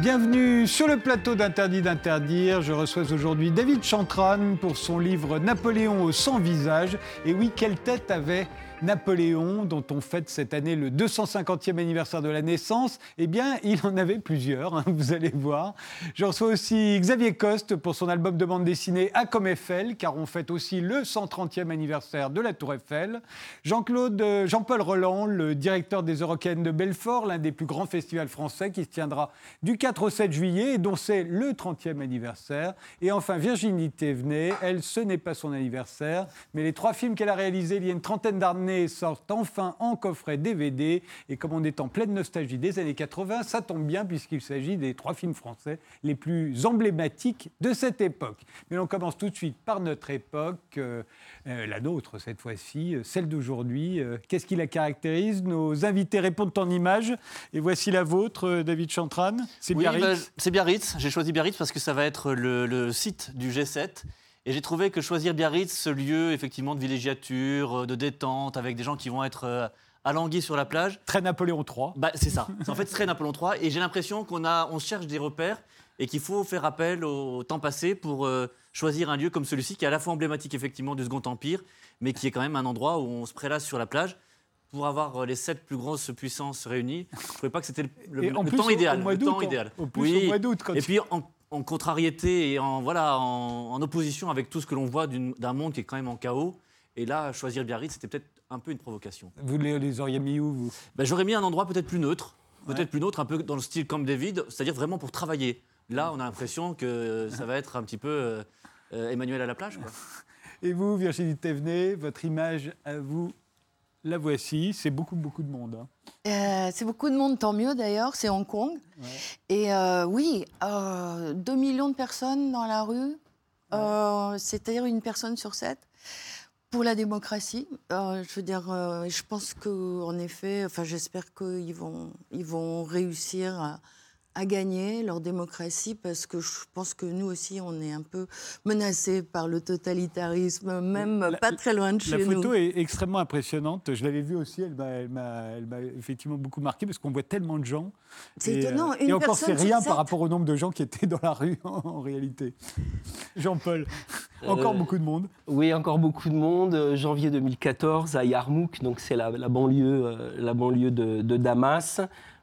Bienvenue sur le plateau d'Interdit d'interdire. Je reçois aujourd'hui David Chantran pour son livre Napoléon au 100 visages. Et oui, quelle tête avait Napoléon, dont on fête cette année le 250e anniversaire de la naissance, eh bien, il en avait plusieurs, hein, vous allez voir. Je reçois aussi Xavier Coste pour son album de bande dessinée A comme Eiffel, car on fête aussi le 130e anniversaire de la Tour Eiffel. Jean-Claude, euh, Jean-Paul Roland, le directeur des Eurocaines de Belfort, l'un des plus grands festivals français qui se tiendra du 4 au 7 juillet et dont c'est le 30e anniversaire. Et enfin, Virginie Thévenet, elle, ce n'est pas son anniversaire, mais les trois films qu'elle a réalisés il y a une trentaine d'années sortent enfin en coffret DVD. Et comme on est en pleine nostalgie des années 80, ça tombe bien puisqu'il s'agit des trois films français les plus emblématiques de cette époque. Mais on commence tout de suite par notre époque, euh, euh, la nôtre cette fois-ci, euh, celle d'aujourd'hui. Qu'est-ce qui la caractérise? Nos invités répondent en images. Et voici la vôtre, David Chantran. C'est Biarritz bah, C'est Biarritz. J'ai choisi Biarritz parce que ça va être le site du G7. Et j'ai trouvé que choisir Biarritz, ce lieu effectivement de villégiature, euh, de détente, avec des gens qui vont être euh, alanguis sur la plage. Très Napoléon III. Bah, c'est ça. En fait très Napoléon III. Et j'ai l'impression qu'on a, on cherche des repères et qu'il faut faire appel au temps passé pour euh, choisir un lieu comme celui-ci, qui est à la fois emblématique effectivement du Second Empire, mais qui est quand même un endroit où on se prélasse sur la plage pour avoir les sept plus grosses puissances réunies. Je ne trouvais pas que c'était le, temps idéal. le temps idéal. oui. au mois d'août. Et puis en en contrariété et en, voilà, en, opposition avec tout ce que l'on voit d'un monde qui est quand même en chaos. Et là, choisir Biarritz, c'était peut-être un peu une provocation. Vous les, auriez mis où, vous? Ben, J'aurais mis un endroit peut-être plus neutre, peut-être plus neutre, un peu dans le style Camp David, c'est-à-dire vraiment pour travailler. Là, on a l'impression que ça va être un petit peu euh, euh, Emmanuel à la plage. Et vous, Virginie Thévenet, votre image à vous la voici, c'est beaucoup, beaucoup de monde. Hein. Euh, c'est beaucoup de monde, tant mieux d'ailleurs, c'est Hong Kong. Et euh, oui, euh, 2 millions de personnes dans la rue, euh, c'est-à-dire une personne sur sept. Pour la démocratie, je veux dire, je pense qu'en effet, enfin, j'espère qu'ils vont, ils vont réussir à, à gagner leur démocratie parce que je pense que nous aussi, on est un peu menacés par le totalitarisme, même pas très loin de chez nous. La photo est extrêmement impressionnante. Je l'avais vue aussi, elle m'a effectivement beaucoup marqué parce qu'on voit tellement de gens. C'est étonnant. Euh, Une et encore, c'est rien par rapport au nombre de gens qui étaient dans la rue en, réalité. Jean-Paul, encore euh, beaucoup de monde. Oui, encore beaucoup de monde. Euh, janvier 2014 à Yarmouk, donc c'est la, banlieue, la banlieue de, de Damas.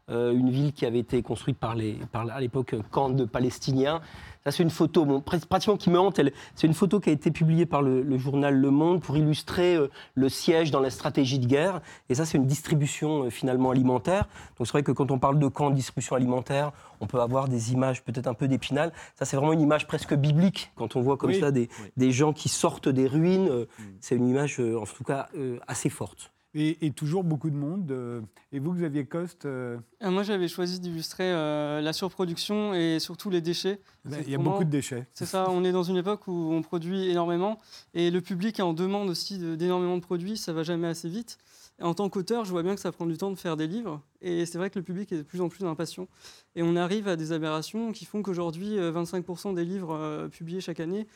Euh, une ville qui avait été construite par, les, par à l'époque camp de Palestiniens. Ça, c'est une photo bon, pratiquement qui me hante. C'est une photo qui a été publiée par le, journal Le Monde pour illustrer euh, le siège dans la stratégie de guerre. Et ça, c'est une distribution euh, finalement alimentaire. Donc c'est vrai que quand on parle de camp de distribution alimentaire, on peut avoir des images peut-être un peu d'épinal. Ça, c'est vraiment une image presque biblique quand on voit comme ça des, des, gens qui sortent des ruines. Mm. C'est une image, en tout cas, assez forte et, toujours beaucoup de monde. Euh, et vous, Xavier Coste euh, euh, Moi, j'avais choisi d'illustrer la surproduction et surtout les déchets. Il y a beaucoup de déchets. C'est ça, on est dans une époque où on produit énormément et le public est en demande aussi d'énormément de, produits, ça va jamais assez vite. en tant qu'auteur, je vois bien que ça prend du temps de faire des livres et c'est vrai que le public est de plus en plus impatient. Et on arrive à des aberrations qui font qu'aujourd'hui, 25% des livres publiés chaque année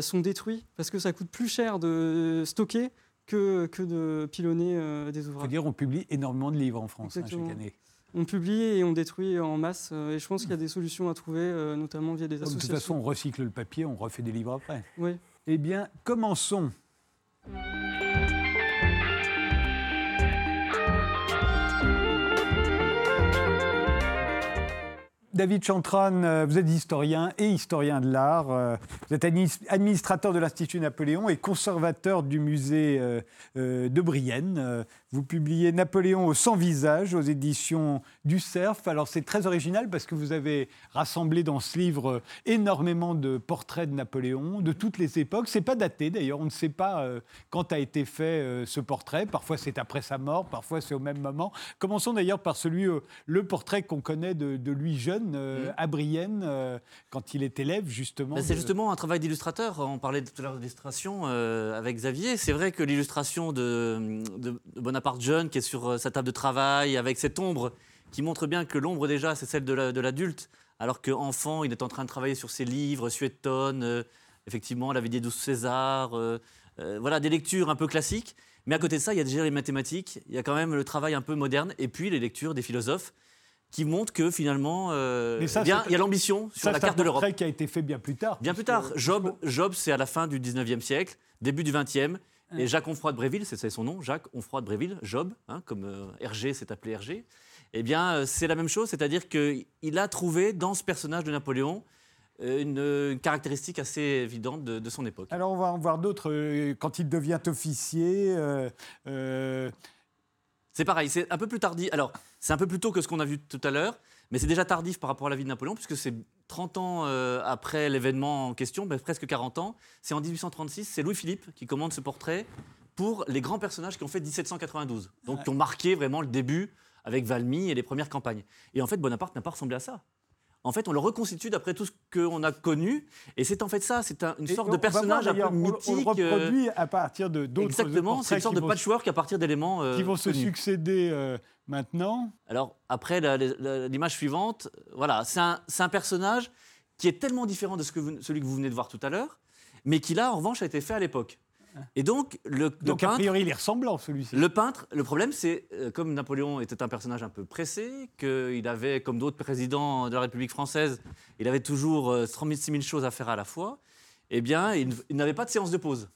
sont détruits parce que ça coûte plus cher de stocker que, de pilonner euh, des ouvrages. On publie énormément de livres en France hein, chaque année. On publie et on détruit en masse. Euh, et je pense qu'il y a des solutions à trouver, euh, notamment via des associations. De toute façon, on recycle le papier, on refait des livres après. Oui. Eh bien, commençons. David Chantran, euh, vous êtes historien et historien de l'art. Euh, vous êtes administrateur de l'Institut Napoléon et conservateur du musée euh, de Brienne. Vous publiez Napoléon au sans visage aux éditions du Cerf. Alors c'est très original parce que vous avez rassemblé dans ce livre énormément de portraits de Napoléon de toutes les époques. C'est pas daté d'ailleurs, on ne sait pas euh, quand a été fait euh, ce portrait. Parfois c'est après sa mort, parfois c'est au même moment. Commençons d'ailleurs par celui, euh, le portrait qu'on connaît de, lui jeune à Brienne quand il est élève justement. C'est justement un travail d'illustrateur. On parlait tout à l'heure d'illustration avec Xavier. C'est vrai que l'illustration de, de Bonaparte part jeune qui est sur euh, sa table de travail avec cette ombre qui montre bien que l'ombre déjà c'est celle de l'adulte, alors qu'enfant il est en train de travailler sur ses livres, Suétone, euh, effectivement La vie des douze Césars, euh, voilà des lectures un peu classiques. Mais à côté de ça, il y a déjà les mathématiques, il y a quand même le travail un peu moderne, et puis les lectures des philosophes qui montre que finalement, euh, ça, bien, c'est- il y a l'ambition sur Ça, la c'est carte de l'Europe. portrait qui a été fait bien plus tard. Bien plus tard, Job, Job c'est à la fin du 19e siècle, début du 20e. Et Jacques Onfroy de Bréville, c'est son nom, Jacques Onfroy de Bréville, Job, hein, comme euh, Hergé s'est appelé Hergé. Eh bien, euh, c'est la même chose, c'est-à-dire qu'il a trouvé dans ce personnage de Napoléon euh, une, une caractéristique assez évidente de, de son époque. Alors, on va en voir d'autres. Quand il devient officier, euh, euh, C'est pareil, c'est un peu plus tardif. Alors, c'est un peu plus tôt que ce qu'on a vu tout à l'heure, mais c'est déjà tardif par rapport à la vie de Napoléon, puisque c'est 30 ans euh, après l'événement en question, ben, presque 40 ans. C'est en 1836, c'est Louis-Philippe qui commande ce portrait pour les grands personnages qui ont fait 1792, donc qui ont marqué vraiment le début avec Valmy et les premières campagnes. Et en fait, Bonaparte n'a pas ressemblé à ça. En fait, on le reconstitue d'après tout ce qu'on a connu, et c'est en fait ça, c'est un- une sorte de va voir personnage un peu on- mythique. On, le euh, reproduit à partir de d'autres Exactement, c'est une sorte de patchwork à partir d'éléments euh, qui vont se connus. succéder euh, maintenant. Alors après, l'image suivante, voilà, c'est un, personnage qui est tellement différent de ce que vous- celui que vous venez de voir tout à l'heure, mais qui là, en revanche, a été fait à l'époque. Et donc, le, le Donc, a peintre, priori, il est ressemblant, celui-ci. le peintre, le problème, c'est euh, comme Napoléon était un personnage un peu pressé, qu'il avait, comme d'autres présidents de la République française, il avait toujours euh, 36 000 choses à faire à la fois. Eh bien, il, il n'avait pas de séance de pause.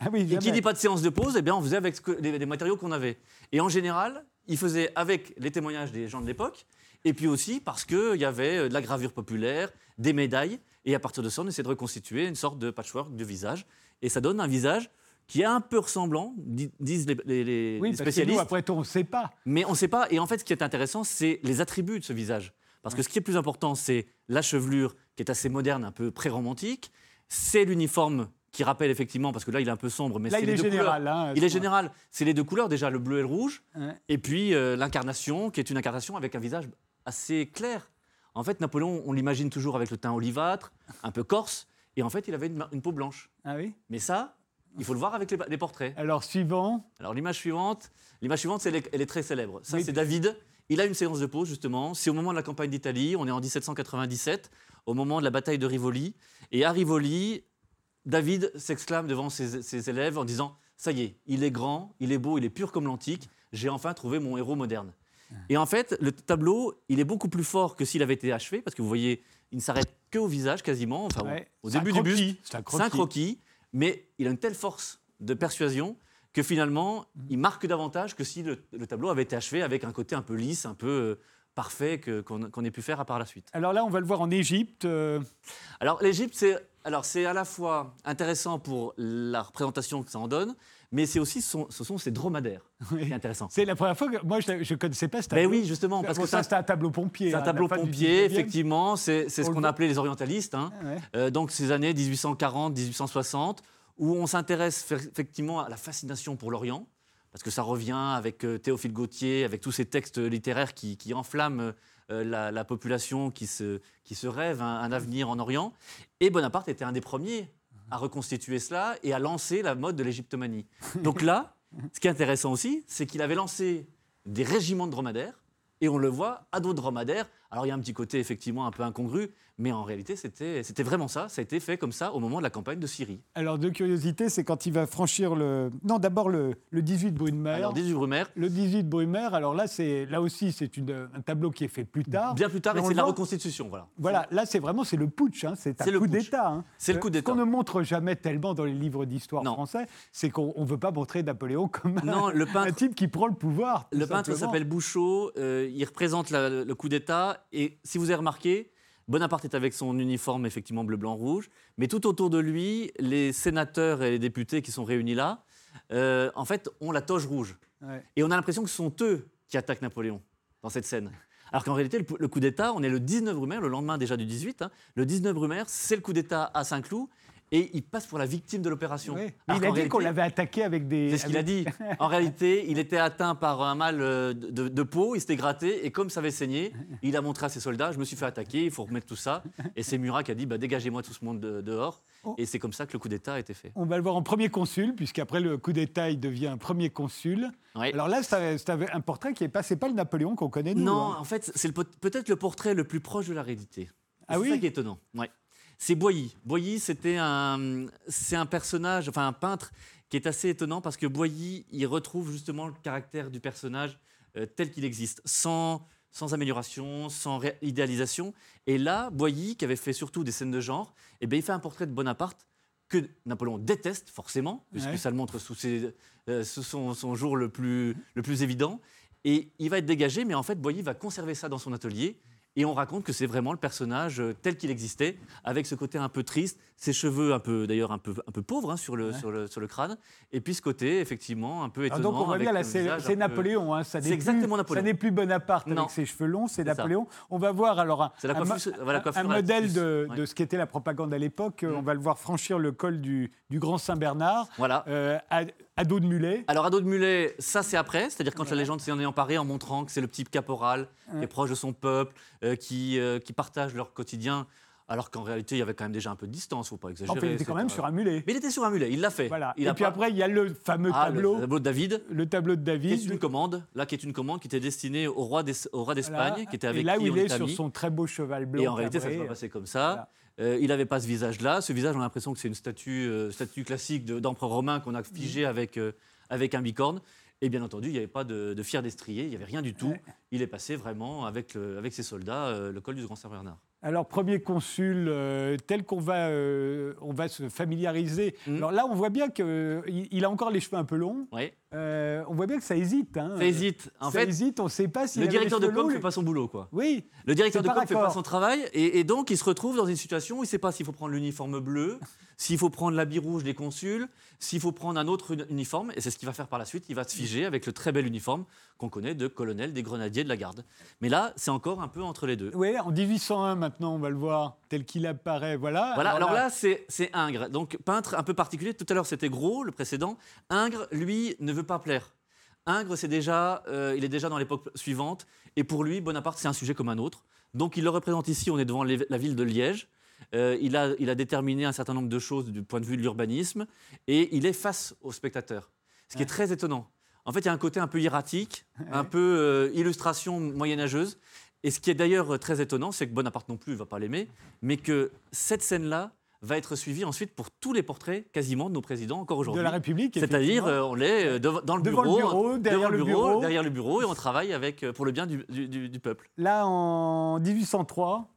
Ah oui, Et qui dit pas de séance de pause, eh bien, on faisait avec que- les, les matériaux qu'on avait. Et en général, il faisait avec les témoignages des gens de l'époque, et puis aussi parce qu'il y avait euh, de la gravure populaire, des médailles, et à partir de ça, on essaie de reconstituer une sorte de patchwork de visage. Et ça donne un visage qui est un peu ressemblant, di- disent les, les- les- Oui, les parce que nous, spécialistes, après tout, on ne sait pas. mais on ne sait pas. Et en fait, ce qui est intéressant, c'est les attributs de ce visage. Parce que ce qui est plus important, c'est la chevelure, qui est assez moderne, un peu pré-romantique. C'est l'uniforme qui rappelle effectivement, parce que là, il est un peu sombre, mais Là, c'est il les est deux général. couleurs. hein, Il est général. C'est les deux couleurs, déjà le bleu et le rouge. Ouais. Et puis euh, l'incarnation, qui est une incarnation avec un visage assez clair. En fait, Napoléon, on l'imagine toujours avec le teint olivâtre, un peu corse. Et en fait, il avait une, une peau blanche. Ah oui? Mais ça, il faut le voir avec les, les portraits. Alors, suivant. Alors l'image suivante, l'image suivante, elle est- elle est très célèbre. Ça, Oui. c'est David. Il a une séance de pause justement. C'est au moment de la campagne d'Italie. On est en 1797, au moment de la bataille de Rivoli. Et à Rivoli, David s'exclame devant ses, ses élèves en disant "Ça y est, il est grand, il est beau, il est pur comme l'antique. J'ai enfin trouvé mon héros moderne." Et en fait, le tableau, il est beaucoup plus fort que s'il avait été achevé, parce que vous voyez, il ne s'arrête que au visage quasiment, enfin Ouais. au début du buste. croquis, C'est un C'est un croquis. Mais il a une telle force de persuasion que finalement, il marque davantage que si le, le tableau avait été achevé avec un côté un peu lisse, un peu euh, parfait qu'on ait pu faire à par la suite. Alors là, on va le voir en Égypte. euh, Alors l'Égypte, c'est alors c'est à la fois intéressant pour la représentation que ça en donne, mais c'est aussi son- ce sont ces dromadaires oui. qui est intéressant. C'est la première fois que moi, je ne connaissais pas ce Ben tableau. oui, justement, parce que c'était un tableau pompier. c'est un hein, tableau pompier, 19e. effectivement, c'est c'est ce qu'on appelait les orientalistes. hein. Ouais. Euh, donc ces années 1840-1860, où on s'intéresse effectivement à la fascination pour l'Orient, parce que ça revient avec euh, Théophile Gautier, avec tous ces textes littéraires qui, qui enflamment euh, la, la population qui se, qui se rêve un, un avenir en Orient. Et Bonaparte était un des premiers à reconstituer cela et à lancer la mode de l'égyptomanie. Donc là, ce qui est intéressant aussi, c'est qu'il avait lancé des régiments de dromadaires, et on le voit à d'autres dromadaires. Alors il y a un petit côté effectivement un peu incongru, mais en réalité c'était c'était vraiment ça. Ça a été fait comme ça au moment de la campagne de Syrie. Alors, de curiosité, c'est quand il va franchir le. Non, d'abord le, le 18 de Brunemer. Alors 18 Brumaire, Le 18 de Brumaire, alors là, c'est là aussi, c'est une- un tableau qui est fait plus tard. bien plus tard, Mais et c'est le la reconstitution. Voilà. Voilà, là, c'est vraiment c'est le putsch, hein, c'est un le coup d'État. hein. C'est le Euh, coup Ce d'État. qu'on ne montre jamais tellement dans les livres d'histoire français, c'est qu'on ne veut pas montrer Napoléon comme un- Non, le un, peintre, type qui prend le pouvoir. le peintre s'appelle Bouchot. euh, il représente la- le coup d'État. Et si vous avez remarqué, Bonaparte est avec son uniforme effectivement bleu, blanc, rouge. Mais tout autour de lui, les sénateurs et les députés qui sont réunis là, euh, en fait, ont la toge rouge. Ouais. Et on a l'impression que ce sont eux qui attaquent Napoléon dans cette scène. Alors qu'en réalité, le, le coup d'État, on est le 19 Brumaire, le lendemain déjà du 18. hein. le 19 Brumaire, c'est le coup d'État à Saint-Cloud. Et il passe pour la victime de l'opération. Oui. Il a dit qu'on l'avait attaqué avec des. c'est ce qu'il a dit. En réalité, il était atteint par un mal euh, de, de peau, il s'était gratté, et comme ça avait saigné, il a montré à ses soldats, je me suis fait attaquer, il faut remettre tout ça. Et c'est Murat qui a dit, bah, dégagez-moi tout ce monde de- dehors. Oh. Et c'est comme ça que le coup d'État a été fait. On va le voir en premier consul, puisqu'après le coup d'État, il devient premier consul. Oui. Alors là, c'est un portrait qui est pas, pas le Napoléon qu'on connaît nous. Non, hein. en fait, c'est peut-être le portrait le plus proche de la réalité. Ah c'est oui ça qui est étonnant. Ouais. C'est Boilly. Boilly, c'était un, c'est un personnage, enfin un peintre qui est assez étonnant parce que Boilly, il retrouve justement le caractère du personnage euh, tel qu'il existe, sans sans amélioration, sans idéalisation. Et là, Boilly, qui avait fait surtout des scènes de genre, eh ben, il fait un portrait de Bonaparte que Napoléon déteste forcément, puisque Ouais. ça le montre sous, ses- euh, sous son, son jour le plus, le plus évident. Et il va être dégagé, mais en fait, Boilly va conserver ça dans son atelier. Et on raconte que c'est vraiment le personnage euh, tel qu'il existait, avec ce côté un peu triste, ses cheveux un peu, d'ailleurs un peu, un peu pauvres hein, sur, le, Ouais. sur, le, sur le crâne, et puis ce côté effectivement un peu étonnant. donc on voit bien là, c'est Napoléon. hein, ça n'est exactement plus- Napoléon. Ça n'est plus Bonaparte Non. avec ses cheveux longs, c'est ça. Napoléon. On va voir alors un, un coiffure- voilà, modèle de, Ouais. de ce qu'était la propagande à l'époque. Mm. On va le voir franchir le col du, du Grand Saint-Bernard Voilà. euh, à, à dos de mulet. Alors, à dos de mulet, ça c'est après, c'est-à-dire quand la légende s'en est emparée en montrant que c'est le petit caporal qui Ouais. est proche de son peuple, euh, qui, euh, qui partage leur quotidien, alors qu'en réalité il y avait quand même déjà un peu de distance, faut pas exagérer. Enfin, il était quand même sur un mulet. Mais il était sur un mulet, il l'a fait. Voilà. Il Et a puis pas- après, il y a le fameux Ah, le- tableau, le tableau de David, le tableau de qui est David. une commande, là qui est une commande qui était destinée au roi d'Espagne, Voilà. qui était avec Et là qui où il est sur son très beau cheval blanc. Et en réalité, ça s'est pas passé comme ça. Euh, il n'avait pas ce visage-là. Ce visage, on a l'impression que c'est une statue, euh, statue classique de- d'empereur romain qu'on a figé avec, euh, avec un bicorne. Et bien entendu, il n'y avait pas de, de fier destrier, il n'y avait rien du tout. Il est passé vraiment avec, le- avec ses soldats le col du Grand Saint-Bernard. Alors, premier consul, euh, tel qu'on va, euh, on va se familiariser. Mhm. Alors là, on voit bien qu'il il a encore les cheveux un peu longs. Euh, on voit bien que ça hésite. hein. Ça hésite. En ça fait, hésite, on ne sait pas si le directeur de com ne fait pas son boulot. Quoi. Oui, Le directeur de com ne fait pas son travail. Et, et donc, il se retrouve dans une situation où il ne sait pas s'il faut prendre l'uniforme bleu, s'il faut prendre l'habit rouge des consuls, s'il faut prendre un autre uni- uniforme. Et c'est ce qu'il va faire par la suite. Il va se figer avec le très bel uniforme qu'on connaît de colonel des grenadiers de la garde. Mais là, c'est encore un peu entre les deux. oui, en 1801 maintenant, on va le voir tel qu'il apparaît. Voilà. Voilà, alors là, c'est c'est Ingres. Donc, peintre un peu particulier. Tout à l'heure, c'était Gros, le précédent. Ingres, lui, ne veut pas plaire. Ingres, c'est déjà, euh, il est déjà dans l'époque suivante. Et pour lui, Bonaparte, c'est un sujet comme un autre. Donc, il le représente ici. On est devant les- la ville de Liège. Euh, il, a, il a déterminé un certain nombre de choses du point de vue de l'urbanisme. Et il est face aux spectateurs. Ce qui est très étonnant. En fait, il y a un côté un peu hiératique, un peu euh, illustration moyenâgeuse. Et ce qui est d'ailleurs très étonnant, c'est que Bonaparte non plus ne va pas l'aimer, mais que cette scène-là va être suivie ensuite pour tous les portraits quasiment de nos présidents encore de aujourd'hui. la République. C'est-à-dire, euh, on est euh, dans le Devant le bureau, bureau, derrière devant le bureau. derrière le bureau, et on travaille avec, euh, pour le bien du, du- du- du peuple. Là, en 1803,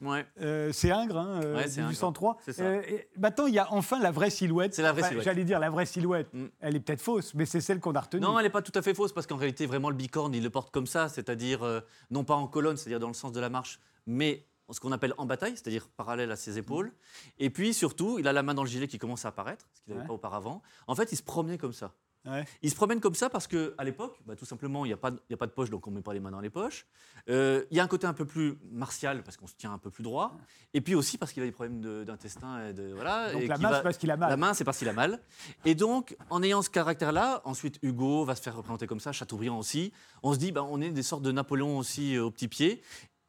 Ouais. euh, c'est Ingres, hein, euh, Ouais, c'est Ingres. 1803. Ça. Euh, et maintenant, il y a enfin la vraie silhouette. C'est la vraie Enfin, silhouette. J'allais dire la vraie silhouette. Mm. Elle est peut-être fausse, mais c'est celle qu'on a retenue. Non, elle n'est pas tout à fait fausse, parce qu'en réalité, vraiment, le bicorne, il le porte comme ça, c'est-à-dire, euh, non pas en colonne, c'est-à-dire dans le sens de la marche, mais ce qu'on appelle en bataille, c'est-à-dire parallèle à ses épaules. Et puis, surtout, il a la main dans le gilet qui commence à apparaître, ce qu'il n'avait Ouais. pas auparavant. En fait, il se promenait comme ça. Ouais. Il se promène comme ça parce qu'à l'époque, bah, tout simplement, il n'y a, pas de- y a pas de poche, donc on ne met pas les mains dans les poches. Euh, Il y a un côté un peu plus martial parce qu'on se tient un peu plus droit. Et puis aussi parce qu'il a des problèmes de- d'intestin. Et de, voilà, Donc et la main, va- c'est parce qu'il a mal. la main, c'est parce qu'il a mal. Et donc, en ayant ce caractère-là, ensuite Hugo va se faire représenter comme ça, Chateaubriand aussi. On se dit, ben, on est des sortes de Napoléon aussi euh, au petit pied.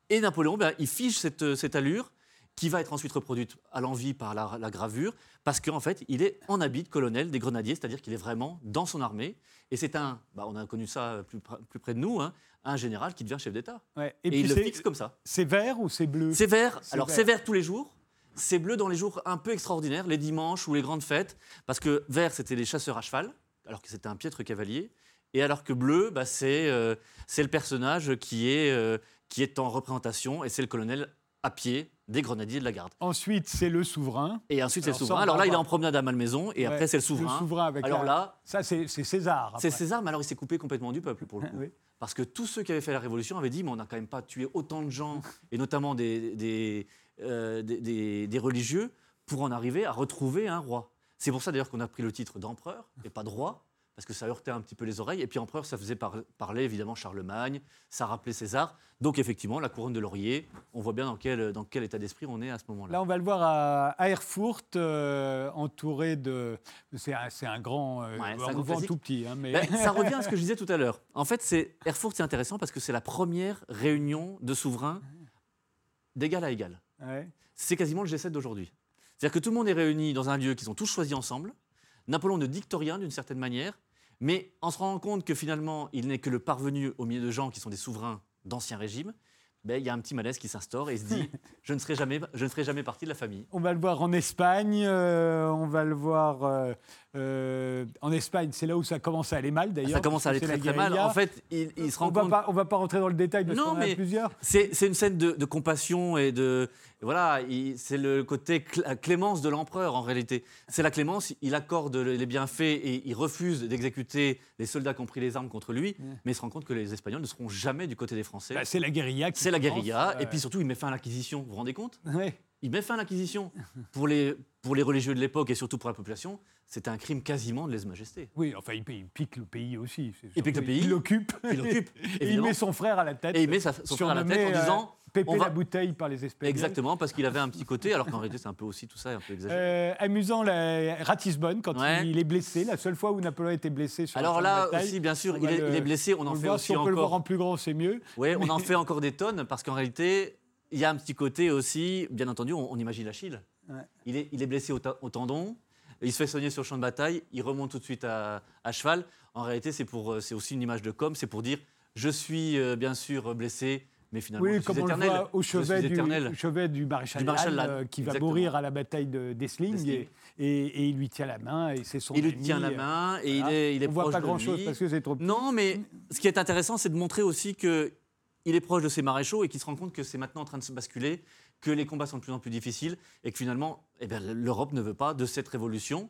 Et Napoléon, ben, il fige cette, euh, cette allure qui va être ensuite reproduite à l'envie par la, la gravure, parce qu'en fait, il est en habit de colonel des grenadiers, c'est-à-dire qu'il est vraiment dans son armée. Et c'est un, bah, on a connu ça plus, pr- plus près de nous, hein, un général qui devient chef d'État. Ouais. Et, puis il le fixe comme ça. c'est vert ou c'est bleu? C'est vert. Alors c'est vert tous les jours. C'est bleu dans les jours un peu extraordinaires, les dimanches ou les grandes fêtes, parce que vert c'était les chasseurs à cheval, alors que c'était un piètre cavalier, et alors que bleu, bah, c'est euh, c'est le personnage qui est, euh, qui est en représentation, et c'est le colonel à pied des grenadiers de la garde. Ensuite, c'est le souverain. Et ensuite c'est le souverain. Alors là il est en promenade à Malmaison, et Ouais, après c'est le souverain. Le souverain avec Alors la- là, Ça, c'est César. c'est. César, mais alors il s'est coupé complètement du peuple pour le coup. Oui. Parce que tous ceux qui avaient fait la Révolution avaient dit, mais on n'a quand même pas tué autant de gens, et notamment des, des, euh, des- des- des religieux, pour en arriver à retrouver un roi. C'est pour ça d'ailleurs qu'on a pris le titre d'empereur et pas de roi, parce que ça heurtait un petit peu les oreilles. Et puis empereur, ça faisait par- parler évidemment Charlemagne, ça rappelait César. Donc effectivement, la couronne de laurier, on voit bien dans quel, dans quel état d'esprit on est à ce moment-là. Là, on va le voir à, à Erfurt, euh, entouré de. C'est un, grand. euh, Ouais, un grand tout petit. hein, mais... Ben, ça revient à ce que je disais tout à l'heure. En fait, c'est Erfurt, c'est intéressant parce que c'est la première réunion de souverains d'égal à égal. Ouais. c'est quasiment le G7 d'aujourd'hui. C'est-à-dire que tout le monde est réuni dans un lieu qu'ils ont tous choisi ensemble. Napoléon ne dicte rien d'une certaine manière, mais en se rendant compte que finalement, il n'est que le parvenu au milieu de gens qui sont des souverains d'ancien régime, ben, il y a un petit malaise qui s'instaure et il se dit je ne serai jamais, je ne ferai jamais partie de la famille. On va le voir en Espagne, euh, on va le voir euh, euh, en Espagne, c'est là où ça commence à aller mal d'ailleurs. Ça commence à aller très très mal. En fait, il, il se on rend va compte. pas, on va pas rentrer dans le détail parce qu'on a plusieurs. C'est une scène de, de compassion et de. Voilà, il- c'est le côté clémence de l'empereur en réalité. C'est la clémence, il accorde les bienfaits et il refuse d'exécuter les soldats qui ont pris les armes contre lui, mais il se rend compte que les Espagnols ne seront jamais du côté des Français. Bah, c'est la guérilla. qui c'est la guérilla, et puis surtout il met fin à l'acquisition, vous vous rendez compte ouais. Il met fin à l'acquisition. Pour les, pour les religieux de l'époque et surtout pour la population, c'était un crime quasiment de lèse-majesté. Oui, enfin, il, il pique le pays aussi. Il pique le pays. Il l'occupe. Il l'occupe, Et il met son frère à la tête. Et il met sa- son frère à la tête en euh, disant Pépé on va- la bouteille par les Espagnols. Exactement, parce qu'il avait un petit côté, alors qu'en réalité c'est un peu aussi tout ça, un peu exagéré. Euh, amusant, la Ratisbonne, quand Ouais. il est blessé, la seule fois où Napoléon était blessé sur Alors là bataille, aussi, bien sûr, il est, le- il est blessé, on on en fait aussi si on peut le voir en plus grand, c'est mieux. Ouais, on en fait encore des tonnes parce qu'en réalité, il y a un petit côté aussi, bien entendu, on, on imagine Achille. Ouais. Il, est, il est blessé au, tendon, il se fait soigner sur le champ de bataille, il remonte tout de suite à, à cheval. En réalité, c'est euh, c'est aussi une image de com, c'est pour dire je suis euh, bien sûr blessé, mais finalement je Oui, suis comme on le voit au Je chevet du, éternel. au chevet du maréchal, Du maréchal Lannes, Lannes, euh, qui va mourir à la bataille de d'Essling et, et- et il lui tient la main et c'est son Il lui tient la main et voilà. il est, il est on voit proche pas de grand chose lui. parce que c'est trop petit. Non, mais ce qui est intéressant, c'est de montrer aussi que il est proche de ses maréchaux et qu'il se rend compte que c'est maintenant en train de se basculer, que les combats sont de plus en plus difficiles et que finalement, eh bien, l'Europe ne veut pas de cette révolution.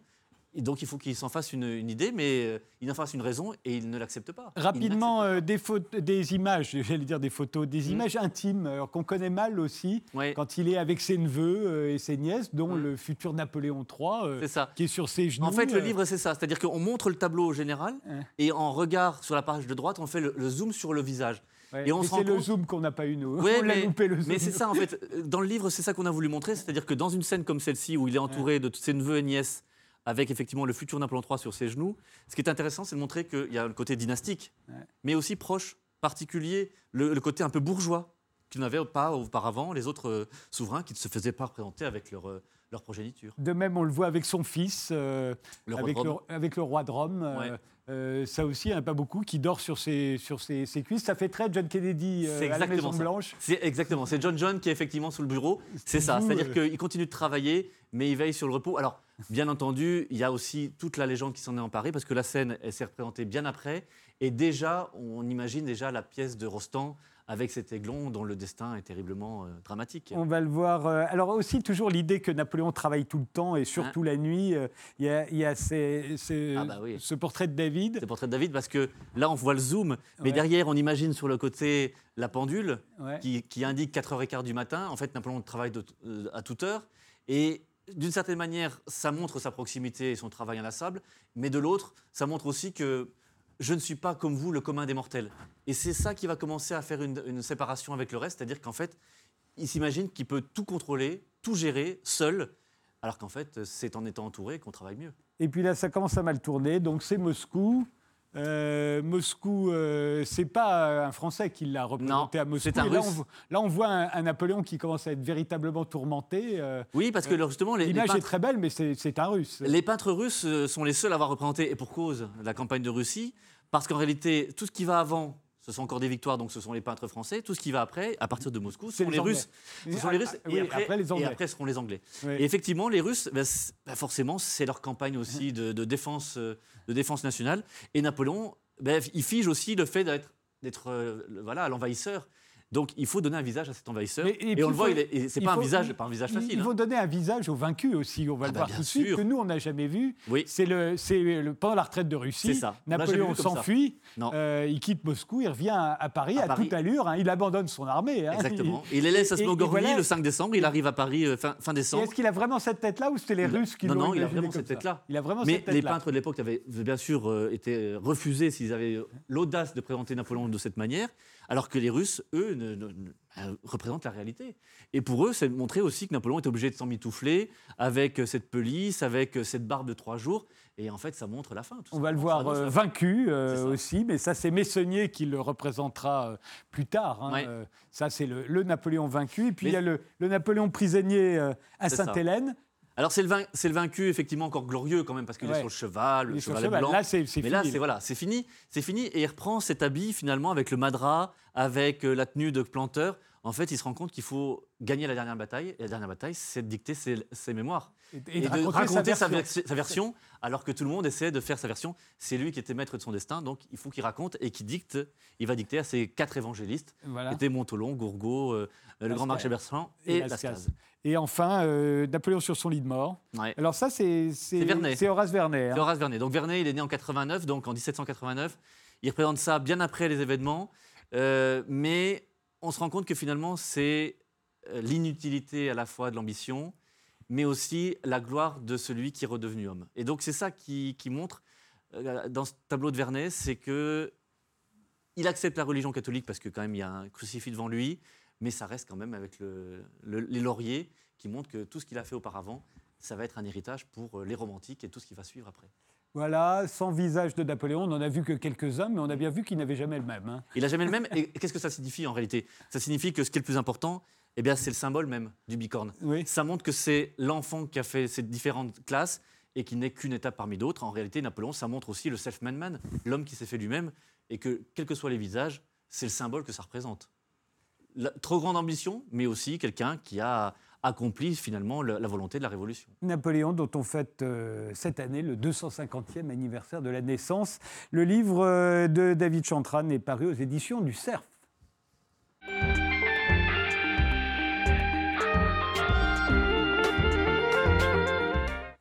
Et donc il faut qu'il s'en fasse une, une idée, mais euh, il en fasse une raison et il ne l'accepte pas. Rapidement, euh, des, photos- des images, j'allais dire des photos, des Mhm. images intimes euh, qu'on connaît mal aussi quand il est avec ses neveux euh, et ses nièces, dont Mhm. le futur Napoléon III, ça. qui est sur ses genoux. En fait, le livre, c'est ça. C'est-à-dire qu'on montre le tableau général et en regard sur la page de droite, on fait le, le zoom sur le visage. Ouais. et on Mais se rend c'est le zoom qu'on n'a pas eu, nous. Ouais, on l'a mais- loupé, le zoom. Mais c'est ça, en fait. Euh, Dans le livre, c'est ça qu'on a voulu montrer. C'est-à-dire que dans une scène comme celle-ci, où il est entouré de tous ses neveux et nièces, avec effectivement le futur Napoléon III sur ses genoux, ce qui est intéressant, c'est de montrer qu'il y a le côté dynastique, mais aussi proche, particulier, le, le côté un peu bourgeois, qu'il n'avait pas auparavant les autres euh, souverains qui ne se faisaient pas représenter avec leur, euh, leur progéniture. De même, on le voit avec son fils, euh, Le le, avec le roi de Rome. Euh, ça aussi, il n'y en a pas beaucoup qui dort sur ses, sur ses, ses cuisses. Ça fait très John Kennedy euh, à la Maison ça. Blanche. C'est exactement, c'est John John qui est effectivement sous le bureau. C'est ça, c'est-à-dire qu'il continue de travailler, mais il veille sur le repos. Alors, bien entendu, il y a aussi toute la légende qui s'en est emparée, parce que la scène, elle s'est représentée bien après. Et déjà, on imagine déjà la pièce de Rostand avec cet aiglon dont le destin est terriblement euh, dramatique. On va le voir. euh, alors aussi, toujours l'idée que Napoléon travaille tout le temps et surtout la nuit. euh, Il y a, il y a ces- ces- Ah bah oui. ce portrait de David. Le portrait de David parce que là, on voit le zoom, mais Ouais. derrière, on imagine sur le côté la pendule Ouais. qui, qui indique 4h15 du matin. En fait, Napoléon travaille de- à toute heure. Et d'une certaine manière, ça montre sa proximité et son travail inlassable. Mais de l'autre, ça montre aussi que je ne suis pas comme vous, le commun des mortels. Et c'est ça qui va commencer à faire une, séparation avec le reste. C'est-à-dire qu'en fait, il s'imagine qu'il peut tout contrôler, tout gérer seul. Alors qu'en fait, c'est en étant entouré qu'on travaille mieux. Et puis là, ça commence à mal tourner. Donc c'est Moscou. Euh, Moscou, euh, c'est pas un Français qui l'a représenté Non, à Moscou. c'est un là, Russe. on, voit- là, on voit un, un Napoléon qui commence à être véritablement tourmenté. euh, Oui, parce que justement, L'image est très belle, mais c'est c'est un Russe. Les peintres russes euh, sont les seuls à avoir représenté, et pour cause, la campagne de Russie, parce qu'en réalité, tout ce qui va avant, ce sont encore des victoires, donc ce sont les peintres français. Tout ce qui va après, à partir de Moscou, ce sont les. Russes. Ce sont les Russes, Ah, et, oui, après, après les Anglais. et après seront les Anglais. Oui. Et effectivement, les Russes, ben, c'est- ben, forcément, c'est leur campagne aussi de, de défense, euh, de défense nationale. Et Napoléon, ben, il fige aussi le fait d'être d'être, euh, voilà, l'envahisseur. Donc il faut donner un visage à cet envahisseur. Mais- et on le il voit, faut- il c'est il pas un faut- visage, pas un visage facile. Ils hein. vont donner un visage aux vaincus aussi, on va Ah le bah, voir bien tout de suite, que nous, on n'a jamais vu. Oui. C'est le, pendant la retraite de Russie. Ça. Napoléon s'enfuit, Non. euh, il quitte Moscou, il revient à, à Paris À à, Paris. toute allure, hein, il abandonne son armée. hein. Exactement. Il les laisse à Smogorny voilà. le 5 décembre. Il arrive à Paris euh, fin, décembre. Est-ce qu'il a vraiment cette tête-là ou c'était les Il Russes qui non, l'ont non, il a vraiment cette tête-là. Il a vraiment Mais les peintres de l'époque avaient bien sûr euh, été refusés s'ils avaient l'audace de présenter Napoléon de cette manière, alors que les Russes, eux, ne- ne- ne- euh, représentent la réalité. Et pour eux, c'est montrer aussi que Napoléon était obligé de s'emmitoufler avec euh, cette pelisse, avec euh, cette barbe de trois jours. Et en fait, ça montre la fin. tout On va le voir euh, vaincu euh, aussi, mais ça c'est Messonnier qui le représentera euh, plus tard. hein. Ouais. Ça c'est le, le Napoléon vaincu. Et puis Mais- il y a le, le Napoléon prisonnier à. Sainte-Hélène. Alors c'est le, vain- c'est le vaincu, effectivement, encore glorieux quand même, parce qu'il Ouais. est sur le cheval, le cheval est blanc. Là c'est c'est Mais fini. là, c'est voilà, c'est fini, c'est fini, et il reprend cet habit finalement avec le madras, avec euh, la tenue de planteur. En fait, il se rend compte qu'il faut gagner la dernière bataille. Et la dernière bataille, c'est de dicter ses, ses mémoires. Et, Et, de de raconter raconter, sa version. ver- sa version, alors que tout le monde essaie de faire sa version. C'est lui qui était maître de son destin, donc il faut qu'il raconte et qu'il dicte. Il va dicter à ses quatre évangélistes, Voilà. Montolon, Gourgaud, euh, le grand marché Bertrand Et Lascaz. Et enfin, euh, Napoléon sur son lit de mort. Ouais. Alors ça, c'est C'est Vernet. c'est Horace Vernet. hein. C'est Horace Vernet. Donc Vernet, il est né en 89, donc en 1789. Il représente ça bien après les événements. Euh, mais on se rend compte que finalement, c'est euh, l'inutilité à la fois de l'ambition, mais aussi la gloire de celui qui est redevenu homme. Et donc c'est ça qui, montre euh, dans ce tableau de Vernet, c'est que il accepte la religion catholique parce que quand même il y a un crucifix devant lui, mais ça reste quand même avec le- le- les lauriers qui montrent que tout ce qu'il a fait auparavant, ça va être un héritage pour euh, les romantiques et tout ce qui va suivre après. Voilà, sans visage de Napoléon, on n'en a vu que quelques-uns, mais on a bien vu qu'il n'avait jamais le même. hein. Il n'a jamais le même. Et qu'est-ce que ça signifie en réalité? Ça signifie que ce qui est le plus important, eh bien, c'est le symbole même du bicorne. Oui. Ça montre que c'est l'enfant qui a fait ces différentes classes et qui n'est qu'une étape parmi d'autres. En réalité, Napoléon, ça montre aussi le self-made man, l'homme qui s'est fait lui-même, et que, quels que soient les visages, c'est le symbole que ça représente. La- trop grande ambition, mais aussi quelqu'un qui a accompli finalement le- la volonté de la révolution. Napoléon, dont on fête euh, cette année le 250e anniversaire de la naissance. Le livre euh, de David Chantran est paru aux éditions du Cerf.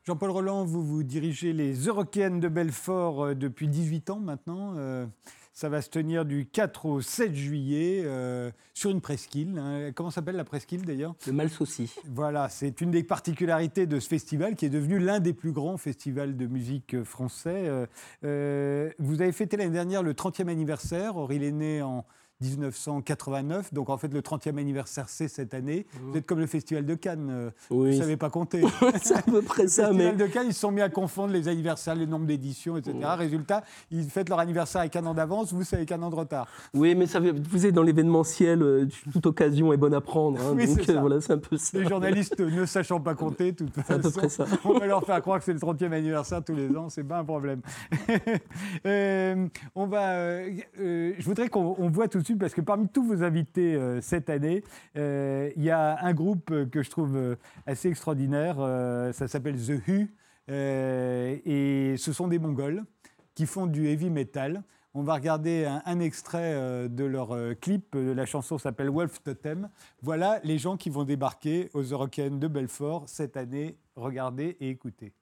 Jean-Paul Roland, vous vous dirigez les Eurokéennes de Belfort euh, depuis 18 ans maintenant. Ça va se tenir du 4 au 7 juillet euh, sur une presqu'île. hein. Comment s'appelle la presqu'île d'ailleurs? Le mal sauci. voilà, c'est une des particularités de ce festival qui est devenu l'un des plus grands festivals de musique français. Euh, euh, vous avez fêté l'année dernière le 30e anniversaire. Or, il est né en 1989. Donc, en fait, le 30e anniversaire, c'est cette année. Vous êtes comme le Festival de Cannes. euh, Vous ne savez pas compter. c'est à peu près Le ça, mais Festival de Cannes, ils se sont mis à confondre les anniversaires, le nombre d'éditions, etc. Résultat, ils fêtent leur anniversaire avec un an d'avance. Vous, c'est avec un an de retard. oui, mais ça, vous êtes dans l'événementiel, euh, toute occasion est bonne à prendre. hein, Oui, donc ça. euh, voilà, c'est un peu ça. Les journalistes ne sachant pas compter, toute C'est à peu façon. près ça. On va leur faire croire que c'est le 30e anniversaire tous les ans, c'est pas un problème. Euh, on va, euh, je voudrais qu'on on voit tout de suite, parce que parmi tous vos invités euh, cette année, euh, il y a un groupe que je trouve euh, assez extraordinaire, ça s'appelle The euh, et ce sont des Mongols qui font du heavy metal. On va regarder un, extrait de leur clip. La chanson s'appelle Wolf Totem. Voilà les gens qui vont débarquer aux Eurokéennes de Belfort cette année. Regardez et écoutez.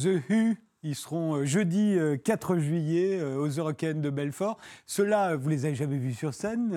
The Who Ils seront euh, jeudi euh, 4 juillet euh, aux Eurocaines de Belfort. Ceux-là, vous les avez jamais vus sur scène.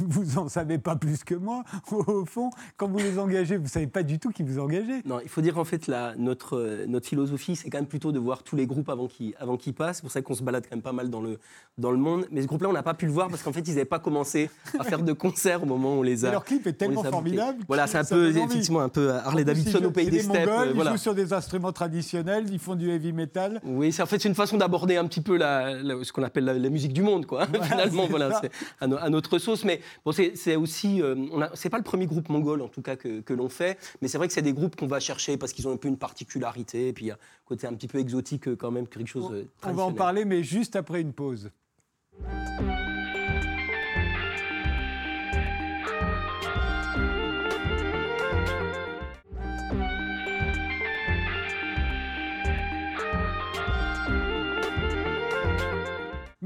Euh, vous en savez pas plus que moi. Au fond, quand vous les engagez, vous savez pas du tout qui vous engagez. Non, il faut dire en fait la, notre, euh, notre philosophie, c'est quand même plutôt de voir tous les groupes avant qu'ils avant qu'ils passent. C'est pour ça qu'on se balade quand même pas mal dans le, dans le monde. Mais ce groupe-là, on n'a pas pu le voir parce qu'en fait, ils n'avaient pas commencé à faire de concerts au moment où on les Et a. leur clip est tellement formidable. Voilà, c'est un peu effectivement un peu Harley En plus, Davidson au pays des des steppes. Mongols, euh, Ils jouent sur des instruments traditionnels, ils font du heavy metal. Oui, c'est en fait c'est une façon d'aborder un petit peu la, la- ce qu'on appelle la, la musique du monde, quoi. Finalement, voilà, à, à notre sauce. Mais bon, c'est aussi, euh, on c'est pas le premier groupe mongol en tout cas que, que l'on fait, mais c'est vrai que c'est des groupes qu'on va chercher parce qu'ils ont un peu une particularité, et puis un côté un petit peu exotique euh, quand même, quelque chose. euh, On va en parler, mais juste après une pause.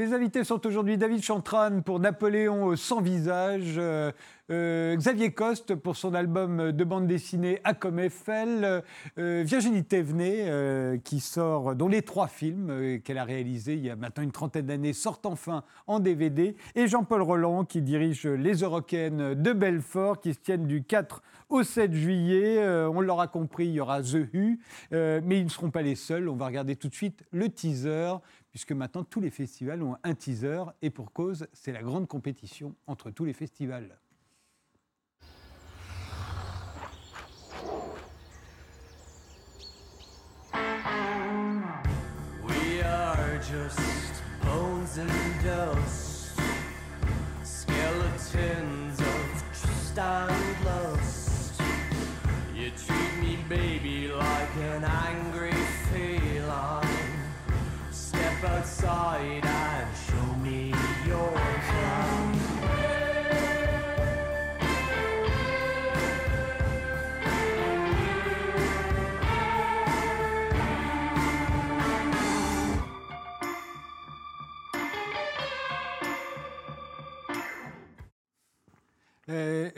Mes invités sont aujourd'hui David Chantran pour Napoléon sans visage, euh, euh, Xavier Coste pour son album de bande dessinée A comme Eiffel, euh, Virginie Thévenet qui sort, dont les trois films qu'elle a réalisés il y a maintenant une trentaine d'années sortent enfin en DVD, et Jean-Paul Roland qui dirige les Eurocaines de Belfort qui se tiennent du 4 au 7 juillet. On l'aura compris, il y aura The euh, mais ils ne seront pas les seuls. On va regarder tout de suite le teaser puisque maintenant tous les festivals ont un teaser, et pour cause, c'est la grande compétition entre tous les festivals. We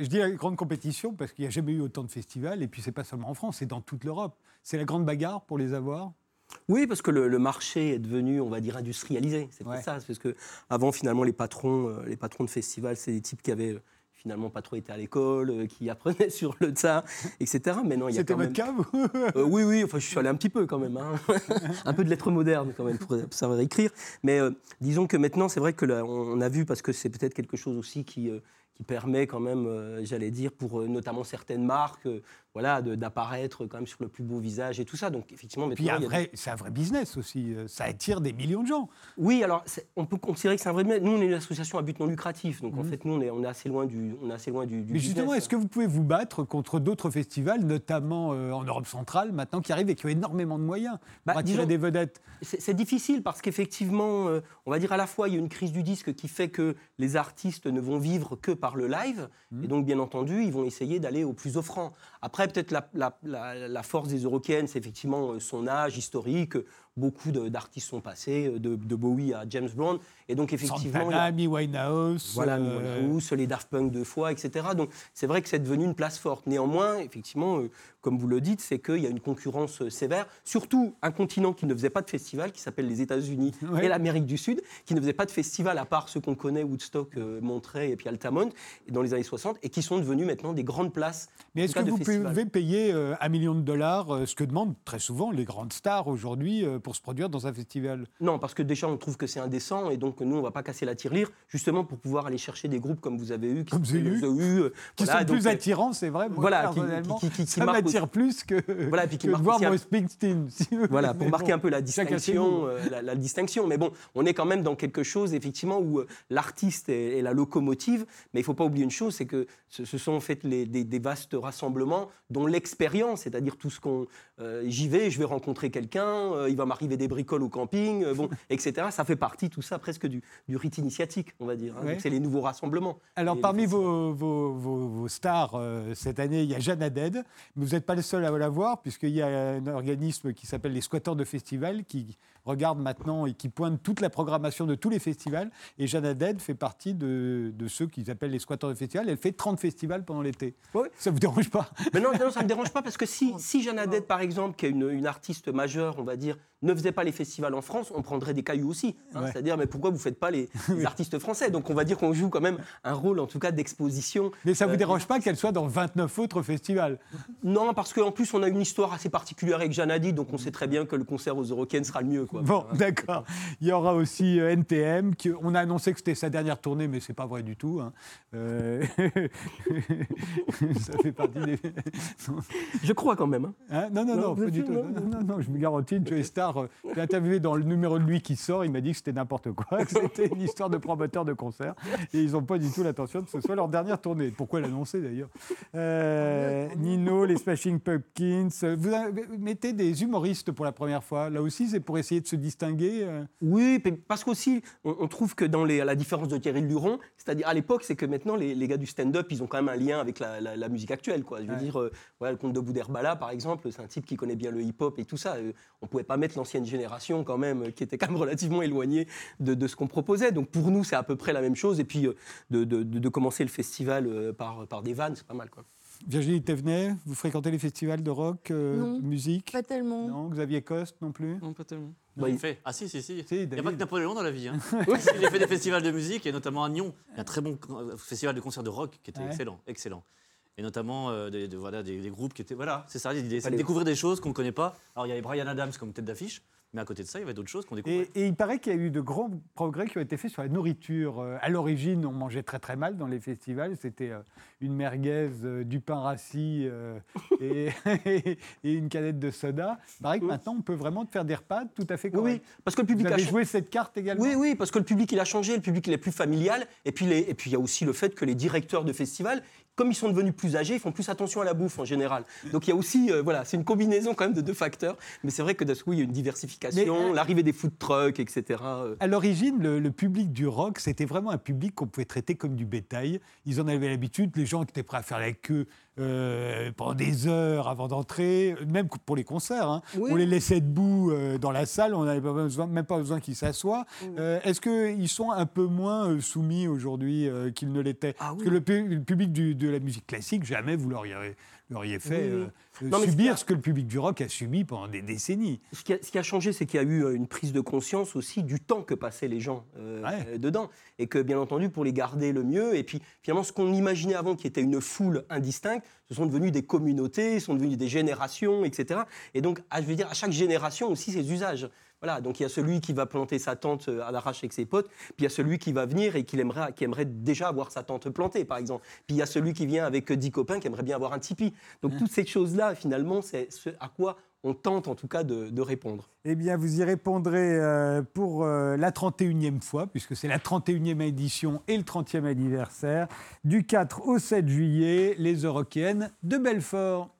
je dis la grande compétition parce qu'il n'y a jamais eu autant de festivals, et puis c'est pas seulement en France, c'est dans toute l'Europe. C'est la grande bagarre pour les avoir? Oui, parce que le, le marché est devenu, on va dire, industrialisé. C'est Ouais. ça. Parce que avant, finalement, les patrons, euh, les patrons de festivals, c'est des types qui avaient euh, finalement pas trop été à l'école, euh, qui apprenaient sur le tas, etc. Mais non, il y a C'était quand votre même... Euh, oui, oui, enfin, je suis allé un petit peu quand même. hein. un peu de lettres modernes quand même pour savoir écrire. Mais euh, disons que maintenant, c'est vrai que là, on on a vu, parce que c'est peut-être quelque chose aussi qui, euh, qui permet quand même, euh, j'allais dire, pour euh, notamment certaines marques, euh, voilà, d'apparaître quand même sur le plus beau visage et tout ça. Donc effectivement, Puis maintenant, un c'est un vrai business aussi. euh, Ça attire des millions de gens. oui, alors on peut considérer que c'est un vrai. business. Nous, on est une association à but non lucratif, donc en Mhm. fait, nous, on est, on est assez loin du, on est assez loin du. du Mais justement, est-ce que vous pouvez vous battre contre d'autres festivals, notamment euh, en Europe centrale, maintenant qui arrivent et qui ont énormément de moyens Bah, pour attirer disons- des vedettes? C'est c'est difficile parce qu'effectivement, euh, on va dire à la fois, il y a une crise du disque qui fait que les artistes ne vont vivre que par le live. Mhm. Et donc, bien entendu, ils vont essayer d'aller au plus offrant. Après, peut-être la, force des Eurocaines, c'est effectivement euh, son âge historique. Beaucoup d'artistes sont passés, euh, de, de Bowie à James Brown. Et donc, effectivement. y a- Santana, Amy Winehouse. Voilà, euh, Winehouse, les Daft Punk deux fois, etc. Donc c'est vrai que c'est devenu une place forte. Néanmoins, effectivement, euh, comme vous le dites, c'est qu'il y a une concurrence sévère. Surtout un continent qui ne faisait pas de festival, qui s'appelle les États-Unis Ouais. et l'Amérique du Sud, qui ne faisait pas de festival à part ceux qu'on connaît, Woodstock, Monterey et puis Altamont, dans les années 60, et qui sont devenus maintenant des grandes places. Mais est-ce que vous pouvez payer un million de dollars, ce que demandent très souvent les grandes stars aujourd'hui pour se produire dans un festival Non, parce que déjà, on trouve que c'est indécent, et donc nous, on ne va pas casser la tirelire, justement pour pouvoir aller chercher des groupes comme vous avez eu, qui Comme. The Who, euh, Qui voilà, sont donc, plus euh, attirants, c'est vrai. Moi, voilà, qui- personnellement, qui- qui- qui ça marquent m'attire plus que, Voilà, puis qui que de voir un- Springsteen. si Voilà, pour marquer bon, un peu la distinction, euh, la, la distinction. Mais bon, on est quand même dans quelque chose, effectivement, où euh, l'artiste est, est la locomotive. Mais il ne faut pas oublier une chose, c'est que ce, ce sont en fait les- des, des vastes rassemblements dont l'expérience, c'est-à-dire tout ce qu'on... euh, J'y vais, je vais rencontrer quelqu'un, il va m'arriver des bricoles au camping, euh, bon, etc. Ça fait partie, tout ça, presque du, du rite initiatique, on va dire. hein. C'est les nouveaux rassemblements. Alors, parmi vos, vos- vos- vos stars euh, cette année, il y a Jeanne Haddad, mais vous n'êtes pas le seul à la voir, puisqu'il y a un organisme qui s'appelle les Squatteurs de Festival qui regarde maintenant et qui pointe toute la programmation de tous les festivals. Et Jeanne Haddad fait partie de, de ceux qu'ils appellent les squatteurs de festivals. Elle fait 30 festivals pendant l'été. Ça vous dérange pas? Mais non, non, ça ne me dérange pas parce que si, si Jeanne Haddad, par exemple, qui est une, une artiste majeure, on va dire, ne faisait pas les festivals en France, on prendrait des cailloux aussi. hein. Ouais. C'est-à-dire, mais pourquoi vous ne faites pas les, les artistes français? Donc on va dire qu'on joue quand même un rôle, en tout cas, d'exposition. Mais ça vous Euh, dérange pas qu'elle soit dans 29 autres festivals? Non, parce qu'en plus, on a une histoire assez particulière avec Jeanne Haddad, donc on sait très bien que le concert aux Eurocaines sera le mieux. Quoi. Bon, d'accord. Il y aura aussi euh, NTM. Qui, on a annoncé que c'était sa dernière tournée, mais c'est pas vrai du tout. hein. Euh, ça fait partie des. Je crois quand même. hein. Hein? Non, non, Non, pas du tout. non? Non, non, je me garantis. Joey Star, euh, je l'ai interviewé dans le numéro de lui qui sort. Il m'a dit que c'était n'importe quoi, que c'était une histoire de promoteur de concert. Et ils n'ont pas du tout l'intention que ce soit leur dernière tournée. Pourquoi l'annoncer d'ailleurs? Euh, Nino, les Smashing Pumpkins. Vous mettez des humoristes pour la première fois. Là aussi, c'est pour essayer de se distinguer. euh. Oui, parce qu'aussi, on, on trouve que dans les, la différence de Thierry Luron, c'est-à-dire à l'époque, c'est que maintenant, les, les gars du stand-up, ils ont quand même un lien avec la, la- la musique actuelle. Quoi. Je veux Ouais. dire, euh, le comte de Boudherbala, par exemple, c'est un type qui connaît bien le hip-hop et tout ça. Euh, on ne pouvait pas mettre l'ancienne génération, quand même, qui était quand même relativement éloignée de, de ce qu'on proposait. Donc pour nous, c'est à peu près la même chose. Et puis, euh, de, de- de- de commencer le festival par, par des vannes, c'est pas mal. Quoi. Virginie Thévenet, vous fréquentez les festivals de rock, euh, Non. musique? Pas tellement. Non, Xavier Coste non plus? Non, pas tellement. Bah, Il fait. Ah si, si, si. Si, Il n'y a pas que Napoléon dans la vie. Hein. J'ai fait des festivals de musique, et notamment à Nyon. Il y a un très bon euh, festival de concerts de rock qui était Ouais. excellent, excellent. Et notamment euh, des, de- voilà, des, des groupes qui étaient... Voilà, c'est ça l'idée, c'est de découvrir des choses qu'on ne connaît pas. Alors il y avait Brian Adams comme tête d'affiche, mais à côté de ça, il y avait d'autres choses qu'on découvrait. Et, et il paraît qu'il y a eu de grands progrès qui ont été faits sur la nourriture. Euh, À l'origine, on mangeait très très mal dans les festivals. C'était euh, une merguez, euh, du pain rassis et, et une canette de soda. Il paraît que maintenant, on peut vraiment faire des repas tout à fait Oui, oui, corrects. parce que le Vous public a avez changé. joué cette carte également? Oui, oui, parce que le public il a changé, le public il est plus familial, et puis les- et puis il y a aussi le fait que les directeurs de festivals, comme ils sont devenus plus âgés, ils font plus attention à la bouffe en général. Donc il y a aussi, euh, voilà, c'est une combinaison quand même de deux facteurs, mais c'est vrai que d'un coup il y a une diversification, Euh, l'arrivée des food trucks, etc. euh. À l'origine, le, le public du rock, c'était vraiment un public qu'on pouvait traiter comme du bétail. Ils en avaient l'habitude, les gens étaient prêts à faire la queue euh, pendant des heures avant d'entrer, même pour les concerts. hein. Oui. On les laissait debout euh, dans la salle, on n'avait même pas besoin qu'ils s'assoient. Est-ce qu'ils sont un peu moins soumis aujourd'hui qu'ils ne l'étaient? Ah Parce que le, pu- le public du- de la musique classique, jamais vous l'auriez l'auriez fait Oui, oui. euh, Non, ce subir a- ce que le public du rock a subi pendant des décennies. Ce qui, a, ce qui a changé, c'est qu'il y a eu euh, une prise de conscience aussi du temps que passaient les gens euh, Ouais. dedans. Et que, bien entendu, pour les garder le mieux, et puis finalement, ce qu'on imaginait avant qui était une foule indistincte, ce sont devenus des communautés, sont devenus des générations, etc. Et donc, je veux dire, à chaque génération aussi ses usages. Voilà, donc il y a celui qui va planter sa tente euh, à l'arrache avec ses potes, puis il y a celui qui va venir et qui aimerait, qui aimerait déjà avoir sa tente plantée, par exemple. Puis il y a celui qui vient avec euh, 10 copains qui aimerait bien avoir un tipi. Donc toutes ces choses-là, finalement, c'est ce à quoi on tente en tout cas de, de répondre. Eh bien, vous y répondrez euh, pour euh, la 31e fois, puisque c'est la 31e édition et le 30e anniversaire, du 4 au 7 juillet, les Eurokéennes de Belfort.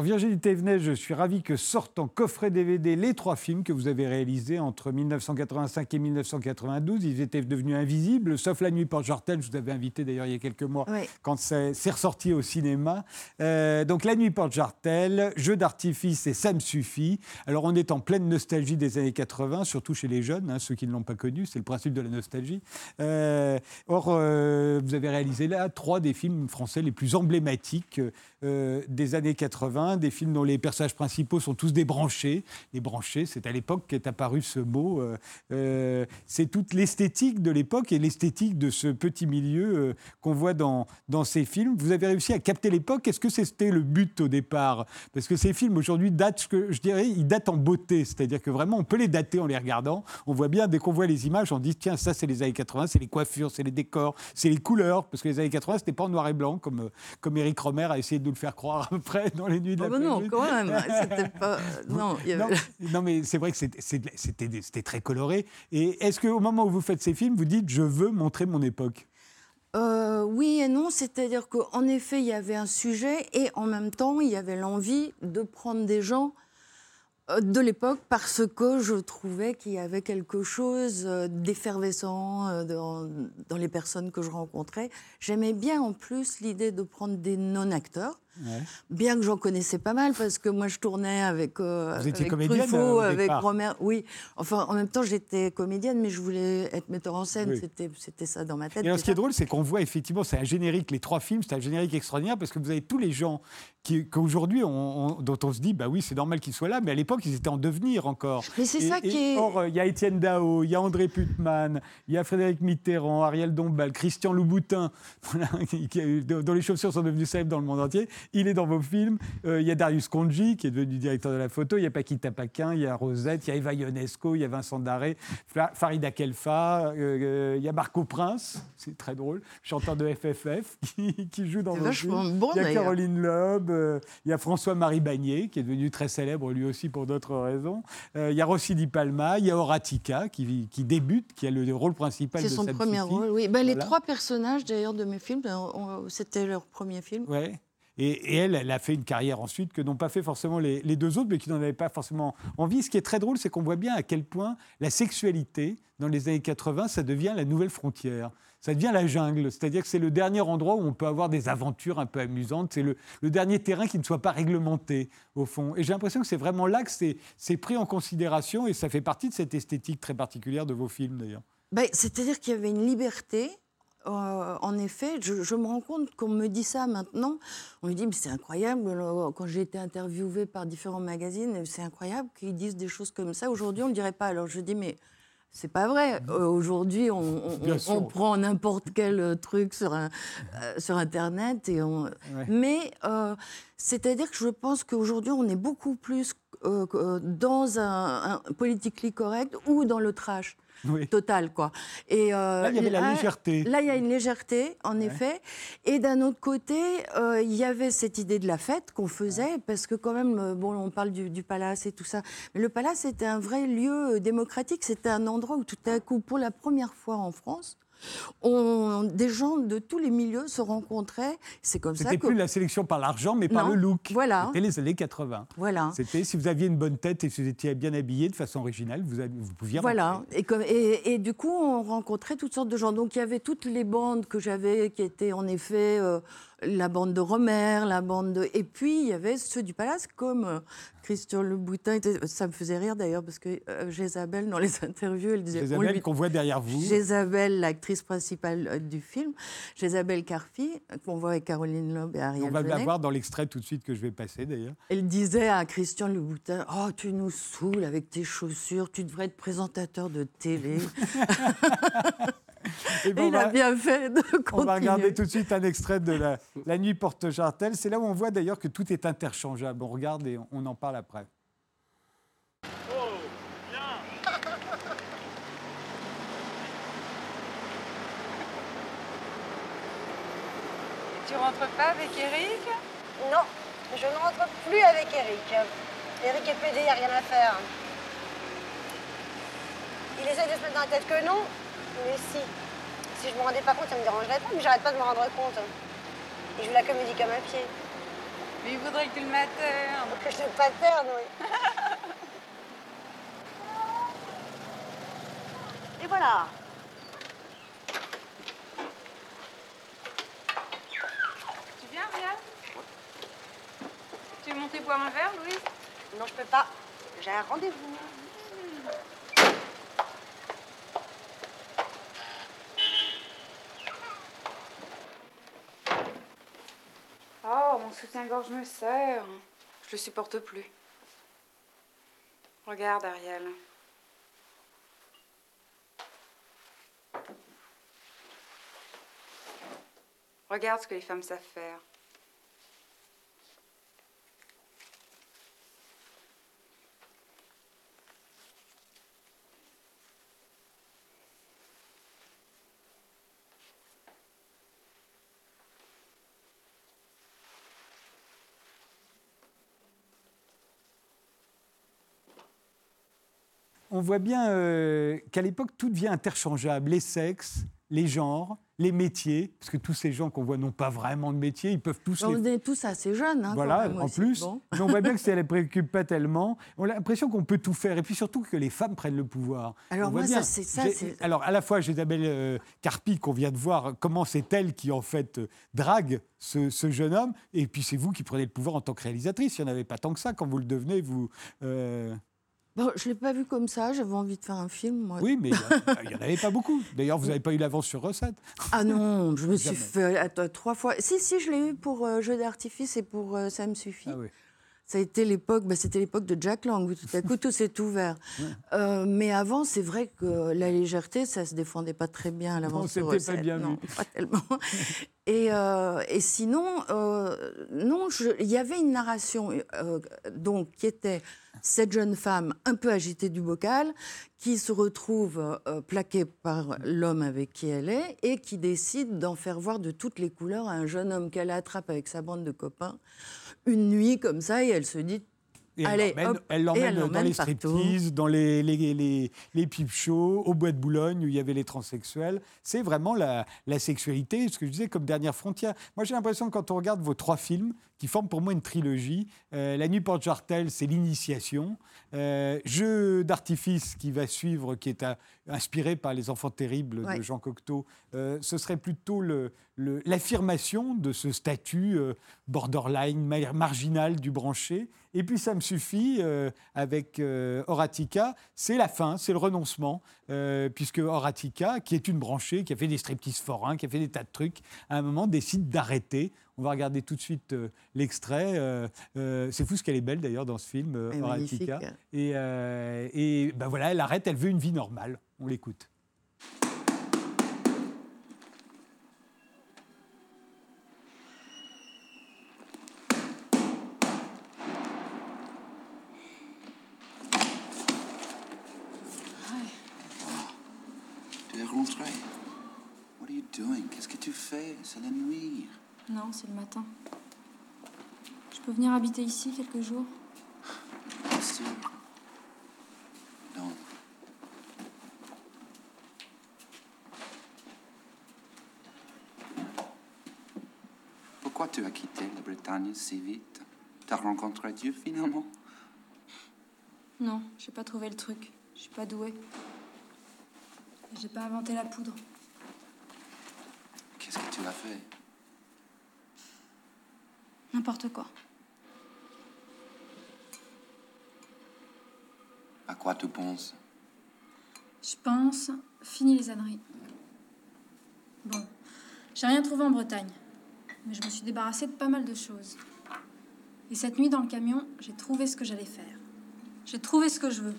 Alors Virginie Thévenet, je suis ravi que sortent en coffret DVD les trois films que vous avez réalisés entre 1985 et 1992. Ils étaient devenus invisibles, sauf La Nuit porte Jartel, je vous avais invité d'ailleurs il y a quelques mois Oui. quand c'est ressorti au cinéma. Euh, donc La Nuit porte Jartel, Jeu d'artifice et Ça me suffit. Alors on est en pleine nostalgie des années 80, surtout chez les jeunes, hein, ceux qui ne l'ont pas connu, c'est le principe de la nostalgie. Euh, or, euh, vous avez réalisé là trois des films français les plus emblématiques euh, des années 80, des films dont les personnages principaux sont tous des branchés. Les branchés, c'est à l'époque qu'est apparu ce mot. euh, euh, c'est toute l'esthétique de l'époque et l'esthétique de ce petit milieu qu'on voit dans, dans ces films. Vous avez réussi à capter l'époque. Est-ce que c'était le but au départ? Parce que ces films aujourd'hui datent, je dirais, ils datent en beauté. C'est-à-dire que vraiment, on peut les dater en les regardant. On voit bien, dès qu'on voit les images, on dit tiens, ça c'est les années 80, c'est les coiffures, c'est les décors, c'est les couleurs. Parce que les années 80, c'était pas en noir et blanc comme, comme Eric Romer a essayé de nous le faire croire après dans les nuits de Ah la bah non, quand même. C'était pas. Non, il y Non, avait- non, mais c'est vrai que c'était- très coloré. Et est-ce qu'au moment où vous faites ces films, vous dites je veux montrer mon époque? Euh, oui et non, c'est-à-dire qu'en effet, il y avait un sujet et en même temps, il y avait l'envie de prendre des gens de l'époque parce que je trouvais qu'il y avait quelque chose euh, d'effervescent euh, dans les personnes que je rencontrais. J'aimais bien en plus l'idée de prendre des non-acteurs. Ouais. Bien que j'en connaissais pas mal, parce que moi je tournais avec, euh, Vous étiez avec comédienne, Truffaut, euh, avec. Romer. Oui, enfin en même temps j'étais comédienne, mais je voulais être metteur en scène. Oui. C'était, ça dans ma tête. Et alors, ce qui est drôle, c'est qu'on voit effectivement, c'est un générique, les trois films, c'est un générique extraordinaire parce que vous avez tous les gens qu'aujourd'hui, on- on- dont on se dit, bah oui, c'est normal qu'ils soient là, mais à l'époque, ils étaient en devenir encore. Mais c'est ça qui est. Or, il y a Étienne Dao, il y a André Putman, il y a Frédéric Mitterrand, Ariel Dombal, Christian Louboutin, dont les chaussures sont devenues célèbres dans le monde entier. Il est dans vos films. Euh, il y a Darius Konji, qui est devenu directeur de la photo. Il y a Paquita Paquin, il y a Rosette, il y a Eva Ionesco, il y a Vincent Daré, Fa- Farida Kelfa, euh, euh, il y a Marco Prince, c'est très drôle, chanteur de FFF, qui, qui joue dans vos films. bon, Il y a. Caroline Loeb, euh, il y a François-Marie Bagné, qui est devenu très célèbre lui aussi pour d'autres raisons. Euh, il y a Rossi Di Palma, il y a Horatica, qui, qui débute, qui a le rôle principal de C'est son premier rôle, oui. Ben, Les trois personnages, d'ailleurs, de mes films, ben, c'était leur premier film. Ouais. Et, elle, elle a fait une carrière ensuite que n'ont pas fait forcément les, deux autres, mais qui n'en avaient pas forcément envie. Ce qui est très drôle, c'est qu'on voit bien à quel point la sexualité, dans les années 80, ça devient la nouvelle frontière. Ça devient la jungle. C'est-à-dire que c'est le dernier endroit où on peut avoir des aventures un peu amusantes. C'est le, dernier terrain qui ne soit pas réglementé, au fond. Et j'ai l'impression que c'est vraiment là que c'est pris en considération et ça fait partie de cette esthétique très particulière de vos films, d'ailleurs. Ben, C'est-à-dire qu'il y avait une liberté. Euh, en effet, je, je me rends compte qu'on me dit ça maintenant. On me dit, mais c'est incroyable. euh, Quand j'ai été interviewée par différents magazines, c'est incroyable qu'ils disent des choses comme ça. Aujourd'hui, on ne le dirait pas. Alors je dis, mais c'est pas vrai. Euh, Aujourd'hui, on, prend n'importe quel truc sur, un- euh, sur Internet. Et on... Mais c'est-à-dire que je pense qu'aujourd'hui, on est beaucoup plus dans un, un politically correct ou dans le trash Oui. total, quoi. Et euh, Là, il y avait la légèreté. Là, il y a une légèreté, en effet. Et d'un autre côté, euh, il y avait cette idée de la fête qu'on faisait, parce que quand même, euh, bon, on parle du, du palace et tout ça, mais le palace était un vrai lieu démocratique. C'était un endroit où tout à coup, pour la première fois en France, on, des gens de tous les milieux se rencontraient. C'est comme ça C'était plus la sélection par l'argent, mais par Non. le look. Voilà. C'était les années 80. Voilà. C'était si vous aviez une bonne tête et si vous étiez bien habillé de façon originale, vous, pouviez Voilà, rentrer. et, comme- et, et du coup, on rencontrait toutes sortes de gens. Donc, il y avait toutes les bandes que j'avais, qui étaient en effet euh, la bande de Romer, la bande de... Et puis, il y avait ceux du Palace, comme euh, Christian Louboutin. était- Ça me faisait rire d'ailleurs, parce que euh, Jézabel, dans les interviews, elle disait... on Jézabel lui- qu'on voit derrière vous. Jézabel, l'actrice principale euh, du film, Jézabel Carfi, qu'on voit avec Caroline Loeb et Ariel On va la voir dans l'extrait tout de suite que je vais passer d'ailleurs. Elle disait à Christian Louboutin Oh, tu nous saoules avec tes chaussures, tu devrais être présentateur de télé. Et il a va, bien fait de continuer. on va regarder tout de suite un extrait de la, la nuit porte jartel C'est là où on voit d'ailleurs que tout est interchangeable. On regarde et on, on en parle après. Tu rentres pas avec Eric? Non, je ne rentre plus avec Eric. Eric est pédé, il n'y a rien à faire. Il essaie de se mettre dans la tête que non, mais si. Si je me rendais pas compte, ça me dérangerait pas, mais j'arrête pas de me rendre compte. Il joue la comédie comme un pied. Mais il voudrait que tu le maternes. Que je ne pas perdre, oui. Et voilà. Tu viens, Rial Tu veux monter boire un verre, Louise? Non, je peux pas. J'ai un rendez-vous. Oh, mon soutien-gorge me serre. Je le supporte plus. Regarde, Ariel. Regarde ce que les femmes savent faire. On voit bien euh, qu'à l'époque, tout devient interchangeable. Les sexes, les genres, les métiers, parce que tous ces gens qu'on voit n'ont pas vraiment de métier, ils peuvent tous On les est tous assez jeunes. hein, voilà, quand même en aussi. plus. Bon. Mais on voit bien que ça ne les préoccupe pas tellement. On a l'impression qu'on peut tout faire. Et puis surtout que les femmes prennent le pouvoir. Alors On moi, ça, c'est ça. Alors, à la fois, Isabelle euh, Carpi, qu'on vient de voir, comment c'est elle qui, en fait, euh, drague ce, ce jeune homme. Et puis, c'est vous qui prenez le pouvoir en tant que réalisatrice. Il n'y en avait pas tant que ça. Quand vous le devenez, vous. euh, Bon, je ne l'ai pas vu comme ça. J'avais envie de faire un film, moi. Oui, mais il n'y en avait pas beaucoup. D'ailleurs, vous n'avez pas eu l'avance sur recette. Ah non, je me suis fait attends, trois fois. Si, si, je l'ai eu pour euh, Jeu d'artifice et pour euh, Ça me suffit. Ah oui. Ça a été l'époque, bah, c'était l'époque de Jack Lang, où tout à coup tout s'est ouvert. Euh, mais avant, c'est vrai que la légèreté, ça se défendait pas très bien à l'avance. Non, sur c'était pas recette. bien non, vu. pas tellement. Et, euh, et sinon, euh, non, il y avait une narration euh, donc qui était cette jeune femme un peu agitée du bocal, qui se retrouve plaquée par l'homme avec qui elle est et qui décide d'en faire voir de toutes les couleurs à un jeune homme qu'elle attrape avec sa bande de copains une nuit comme ça et elle se dit Et elle Allez, l'emmène- elle dans les striptease, dans les, les, les, les pipe shows, au bois de Boulogne où il y avait les transsexuels. C'est vraiment la, la sexualité, ce que je disais, comme dernière frontière. Moi, j'ai l'impression que quand on regarde vos trois films, qui forment pour moi une trilogie, euh, La Nuit porte Jartel, c'est l'initiation. Euh, Jeu d'artifice qui va suivre, qui est euh, inspiré par Les Enfants terribles de. Jean Cocteau, euh, ce serait plutôt l'affirmation de ce statut borderline, ma- marginal du branché. Et puis ça me suffit avec Horatica, c'est la fin, c'est le renoncement, puisque Horatica, qui est une branchée, qui a fait des striptease forains, qui a fait des tas de trucs, à un moment décide d'arrêter. On va regarder tout de suite euh, l'extrait. euh, euh, c'est fou ce qu'elle est belle d'ailleurs dans ce film, euh, Horatica. Et, euh, et ben voilà, elle arrête, elle veut une vie normale. On l'écoute. Tu es rentré? What are you doing? Qu'est-ce que tu fais? C'est la nuit. Non, c'est le matin. Je peux venir habiter ici quelques jours sûr. Non. Pourquoi tu as quitté la Bretagne si vite? T'as rencontré Dieu finalement? Non, j'ai pas trouvé le truc. Je suis pas douée. J'ai pas inventé la poudre. Qu'est-ce que tu as fait? N'importe quoi. À quoi tu penses? Je pense, fini les âneries. Bon, j'ai rien trouvé en Bretagne. Mais je me suis débarrassée de pas mal de choses. Et cette nuit dans le camion, j'ai trouvé ce que j'allais faire. J'ai trouvé ce que je veux.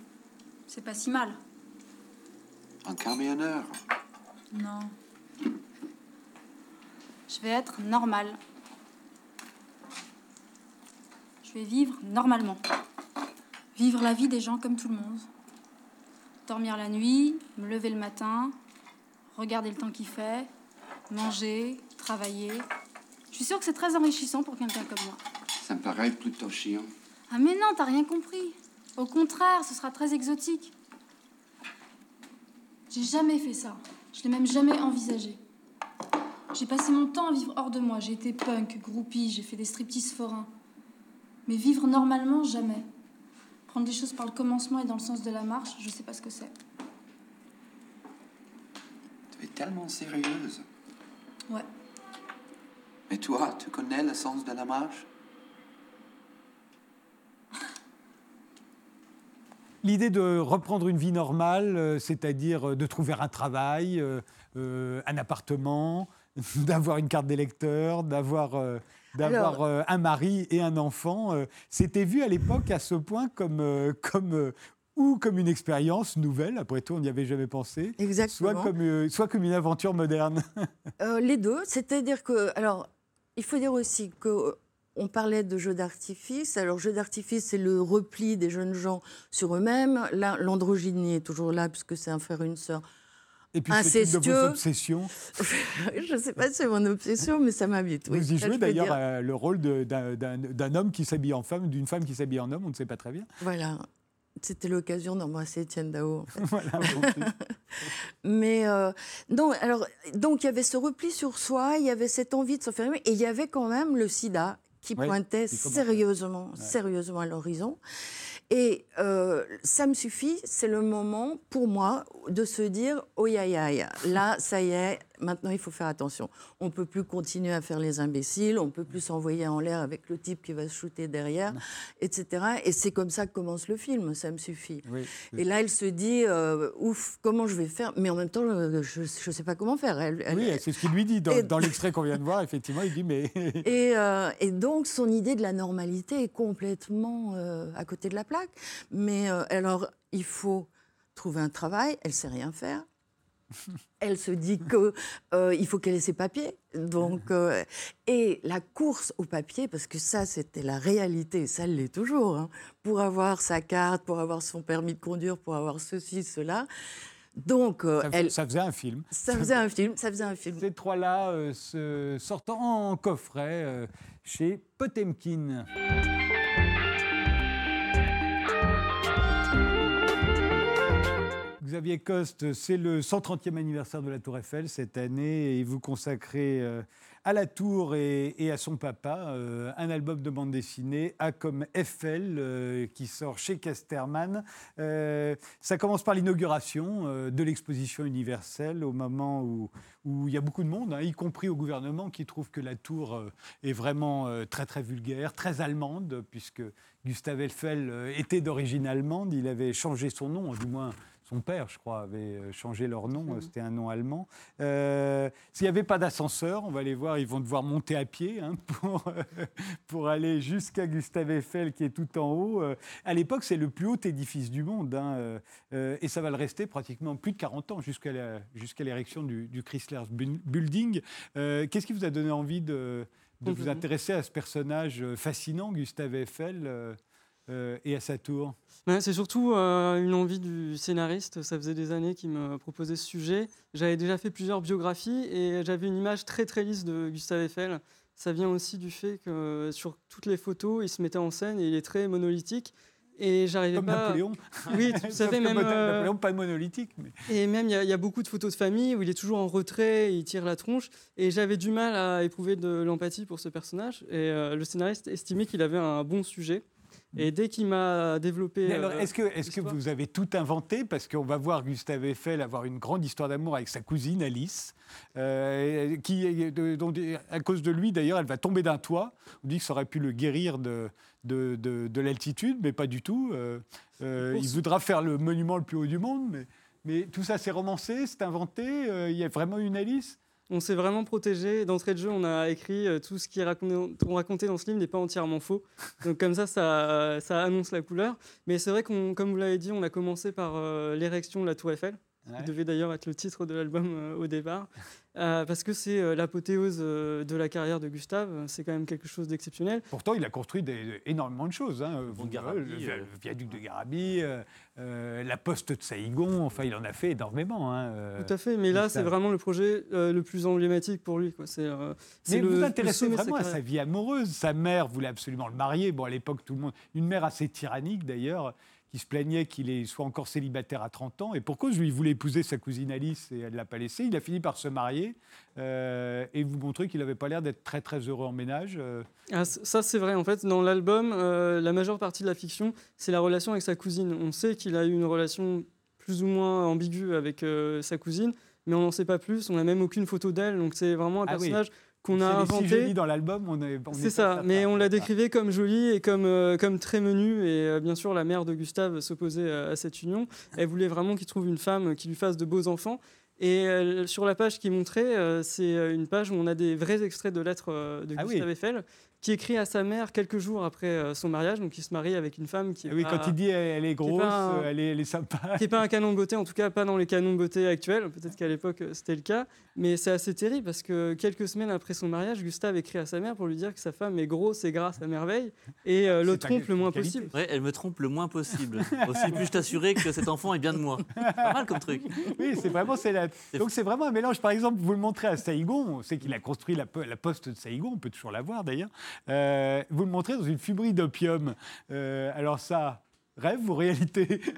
C'est pas si mal. Un camionneur? Non. Je vais être normale. Je vais vivre normalement. Vivre la vie des gens comme tout le monde. Dormir la nuit, me lever le matin, regarder le temps qu'il fait, manger, travailler. Je suis sûre que c'est très enrichissant pour quelqu'un comme moi. Ça me paraît plutôt chiant. Ah mais non, t'as rien compris. Au contraire, ce sera très exotique. J'ai jamais fait ça. Je l'ai même jamais envisagé. J'ai passé mon temps à vivre hors de moi. J'ai été punk, groupie, j'ai fait des striptease forains. Mais vivre normalement, jamais. Prendre les choses par le commencement et dans le sens de la marche, je sais pas ce que c'est. Tu es tellement sérieuse. Ouais. Mais toi, tu connais le sens de la marche? L'idée de reprendre une vie normale, euh, c'est-à-dire euh, de trouver un travail, euh, un appartement, d'avoir une carte d'électeur, d'avoir euh, d'avoir euh, un mari et un enfant, euh, c'était vu à l'époque à ce point comme, comme ou comme une expérience nouvelle, après tout on n'y avait jamais pensé, Exactement. soit comme, soit comme une aventure moderne. Les deux, c'est-à-dire que, alors, il faut dire aussi que euh, on parlait de jeux d'artifice. Alors, jeu d'artifice, c'est le repli des jeunes gens sur eux-mêmes. Là, l'androgynie est toujours là, puisque c'est un frère et une sœur. Et puis c'est une de vos obsessions. Je ne sais pas si c'est mon obsession, mais ça m'habite. oui. Vous y jouez d'ailleurs euh, le rôle d'un homme qui s'habille en femme, d'une femme qui s'habille en homme, on ne sait pas très bien. Voilà. C'était l'occasion d'embrasser Étienne Dao. en fait. Voilà, Mais euh, non, alors donc il y avait ce repli sur soi, il y avait cette envie de s'enfermer, et il y avait quand même le SIDA qui Oui, pointait sérieusement, sérieusement à l'horizon. Et euh, ça me suffit, c'est le moment pour moi de se dire oh aïe aïe, là ça y est, maintenant il faut faire attention. On peut plus continuer à faire les imbéciles, on peut plus s'envoyer en l'air avec le type qui va se shooter derrière, etc. Et c'est comme ça que commence le film, ça me suffit. oui. Et là, elle se dit, euh, ouf, comment je vais faire? Mais en même temps, euh, je ne sais pas comment faire. Elle- elle- Oui, c'est ce qu'il lui dit dans, l'extrait qu'on vient de voir. Effectivement, il dit mais et, euh, et donc, son idée de la normalité est complètement euh, à côté de la plaque. Mais alors, il faut trouver un travail. Elle sait rien faire. Elle se dit que euh, il faut qu'elle ait ses papiers. Donc, euh, et la course aux papiers, parce que ça, c'était la réalité, ça l'est toujours. hein, pour avoir sa carte, pour avoir son permis de conduire, pour avoir ceci, cela. Donc, euh, ça, elle, ça faisait un film. ça faisait un film. Ça faisait un film. Ces trois-là euh, se sortant en coffret chez Potemkin. Xavier Coste, c'est le 130e anniversaire de la Tour Eiffel cette année et vous consacrez euh, à la Tour et, à son papa euh, un album de bande dessinée, A comme Eiffel, euh, qui sort chez Casterman. Ça commence par l'inauguration de l'exposition universelle au moment où, il y a beaucoup de monde, hein, y compris au gouvernement, qui trouve que la Tour est vraiment très très vulgaire, très allemande, puisque Gustave Eiffel était d'origine allemande, il avait changé son nom, du moins son père, je crois, avait euh, changé leur nom, euh, c'était un nom allemand. Euh, S'il n'y avait pas d'ascenseur, on va les voir, ils vont devoir monter à pied hein, pour, euh, pour aller jusqu'à Gustave Eiffel qui est tout en haut. À l'époque, c'est le plus haut édifice du monde hein, euh, et ça va le rester pratiquement plus de 40 ans jusqu'à l'érection du, du Chrysler Bu- Building. Qu'est-ce qui vous a donné envie de, de vous intéresser à ce personnage fascinant, Gustave Eiffel, euh, et à sa tour Ouais, c'est surtout euh, une envie du scénariste. Ça faisait des années qu'il me proposait ce sujet. J'avais déjà fait plusieurs biographies et j'avais une image très très lisse de Gustave Eiffel. Ça vient aussi du fait que sur toutes les photos, il se mettait en scène et il est très monolithique. Et j'arrivais Comme pas. Napoléon. Oui, tout à fait. Même, euh, Napoléon, pas monolithique. Mais... Et même, il y, a- il y a beaucoup de photos de famille où il est toujours en retrait, il tire la tronche. Et j'avais du mal à éprouver de l'empathie pour ce personnage. Et euh, le scénariste estimait qu'il avait un bon sujet. Et dès qu'il m'a développé. Euh, est-ce que, est que vous avez tout inventé? Parce qu'on va voir Gustave Eiffel avoir une grande histoire d'amour avec sa cousine Alice, euh, qui, dont, à cause de lui, d'ailleurs, elle va tomber d'un toit. On dit que ça aurait pu le guérir de, de, de- de l'altitude, mais pas du tout. Euh, euh, il voudra faire le monument le plus haut du monde, mais, mais tout ça, c'est romancé, c'est inventé. euh, Il y a vraiment une Alice? On s'est vraiment protégé. D'entrée de jeu, on a écrit euh, tout ce qui est raconté, qu'on racontait dans ce livre n'est pas entièrement faux. Donc comme ça, ça, ça annonce la couleur. Mais c'est vrai qu'on, comme vous l'avez dit, on a commencé par euh, l'érection de la Tour Eiffel, Ouais. qui devait d'ailleurs être le titre de l'album euh, au départ, Euh, parce que c'est euh, l'apothéose euh, de la carrière de Gustave. C'est quand même quelque chose d'exceptionnel. Pourtant, il a construit des- énormément de choses. Hein. Vous- Garabie, le, vi- le viaduc de Garabie, la poste de Saïgon. Enfin, il en a fait énormément. hein. Tout à fait. Mais là, c'est vraiment le projet euh, le plus emblématique pour lui. quoi. C'est, euh, c'est Mais le- vous intéressez vraiment à sa vie amoureuse. Sa mère voulait absolument le marier. Bon, à l'époque, tout le monde. Une mère assez tyrannique, d'ailleurs, qui se plaignait qu'il soit encore célibataire à 30 ans. Et pour cause, lui, il voulait épouser sa cousine Alice et elle ne l'a pas laissé. Il a fini par se marier euh, et vous montrer qu'il n'avait pas l'air d'être très, très heureux en ménage. euh. Ah, ça, c'est vrai. En fait, dans l'album, euh, la majeure partie de la fiction, c'est la relation avec sa cousine. On sait qu'il a eu une relation plus ou moins ambiguë avec sa cousine, mais on n'en sait pas plus. On n'a même aucune photo d'elle. Donc, c'est vraiment un Ah oui. Qu'on a C'est inventé. Jolis dans l'album, on est. on est C'est ça, mais on la décrivait comme jolie et comme, euh, comme très menue. Et euh, bien sûr, la mère de Gustave s'opposait euh, à cette union. Elle voulait vraiment qu'il trouve une femme qui lui fasse de beaux enfants. Et euh, sur la page qui est montrée, c'est une page où on a des vrais extraits de lettres de Ah oui. Gustave Eiffel, qui écrit à sa mère quelques jours après euh, son mariage. Donc, il se marie avec une femme qui est Ah Oui, pas- quand il dit elle, est grosse, un- elle, est, elle est sympa. qui n'est pas un canon de beauté, en tout cas pas dans les canons de beauté actuels. Peut-être qu'à l'époque euh, c'était le cas, mais c'est assez terrible parce que quelques semaines après son mariage, Gustave écrit à sa mère pour lui dire que sa femme est grosse et grasse à merveille et euh, le trompe le moins qualité. possible. Ouais, elle me trompe le moins possible. Aussi puis-je t'assurer que cet enfant est bien de moi. Pas mal comme truc. Oui, c'est vraiment la... donc c'est vraiment un mélange. Par exemple, vous le montrez à Saïgon, on sait qu'il a construit la, la poste de Saïgon, on peut toujours la voir d'ailleurs. Euh, vous le montrez dans une fumerie d'opium. Euh, alors ça, Rêve ou réalité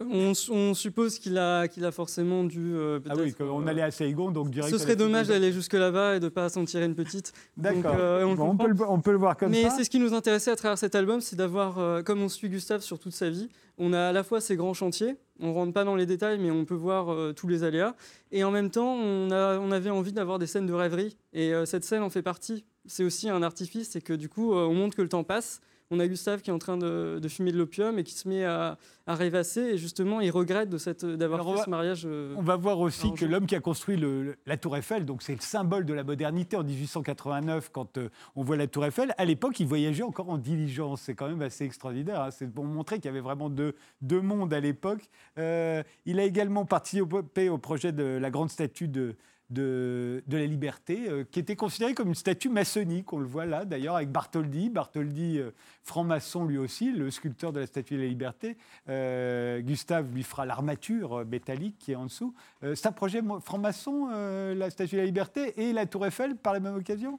On, on suppose qu'il a, qu'il a forcément dû. euh, Ah oui, on euh, allait à Saigon, donc direct. Ce serait dommage d'aller jusque là-bas et de ne pas s'en tirer une petite. D'accord. euh, on Bon, peut le, on peut le voir comme Mais ça. c'est ce qui nous intéressait à travers cet album, c'est d'avoir, euh, comme on suit Gustave sur toute sa vie, on a à la fois ses grands chantiers, on rentre pas dans les détails, mais on peut voir euh, tous les aléas, et en même temps, on, a, on avait envie d'avoir des scènes de rêverie, et euh, cette scène en fait partie. C'est aussi un artifice, c'est que du coup, euh, on montre que le temps passe. On a Gustave qui est en train de, de fumer de l'opium et qui se met à, à rêvasser, et justement, il regrette d'avoir fait va- ce mariage. euh, On va voir aussi que l'homme qui a construit le- la Tour Eiffel, donc c'est le symbole de la modernité en 1889, quand euh, on voit la Tour Eiffel, à l'époque, il voyageait encore en diligence. C'est quand même assez extraordinaire. hein. C'est pour montrer qu'il y avait vraiment deux, deux mondes à l'époque. Euh, il a également participé au projet de la grande statue de, de, la liberté, euh, qui était considérée comme une statue maçonnique. On le voit là, d'ailleurs, avec Bartholdi. Bartholdi, euh, franc-maçon lui aussi, le sculpteur de la statue de la liberté. Euh, Gustave lui fera l'armature métallique qui est en dessous. C'est un projet franc-maçon, la statue de la liberté et la Tour Eiffel par la même occasion?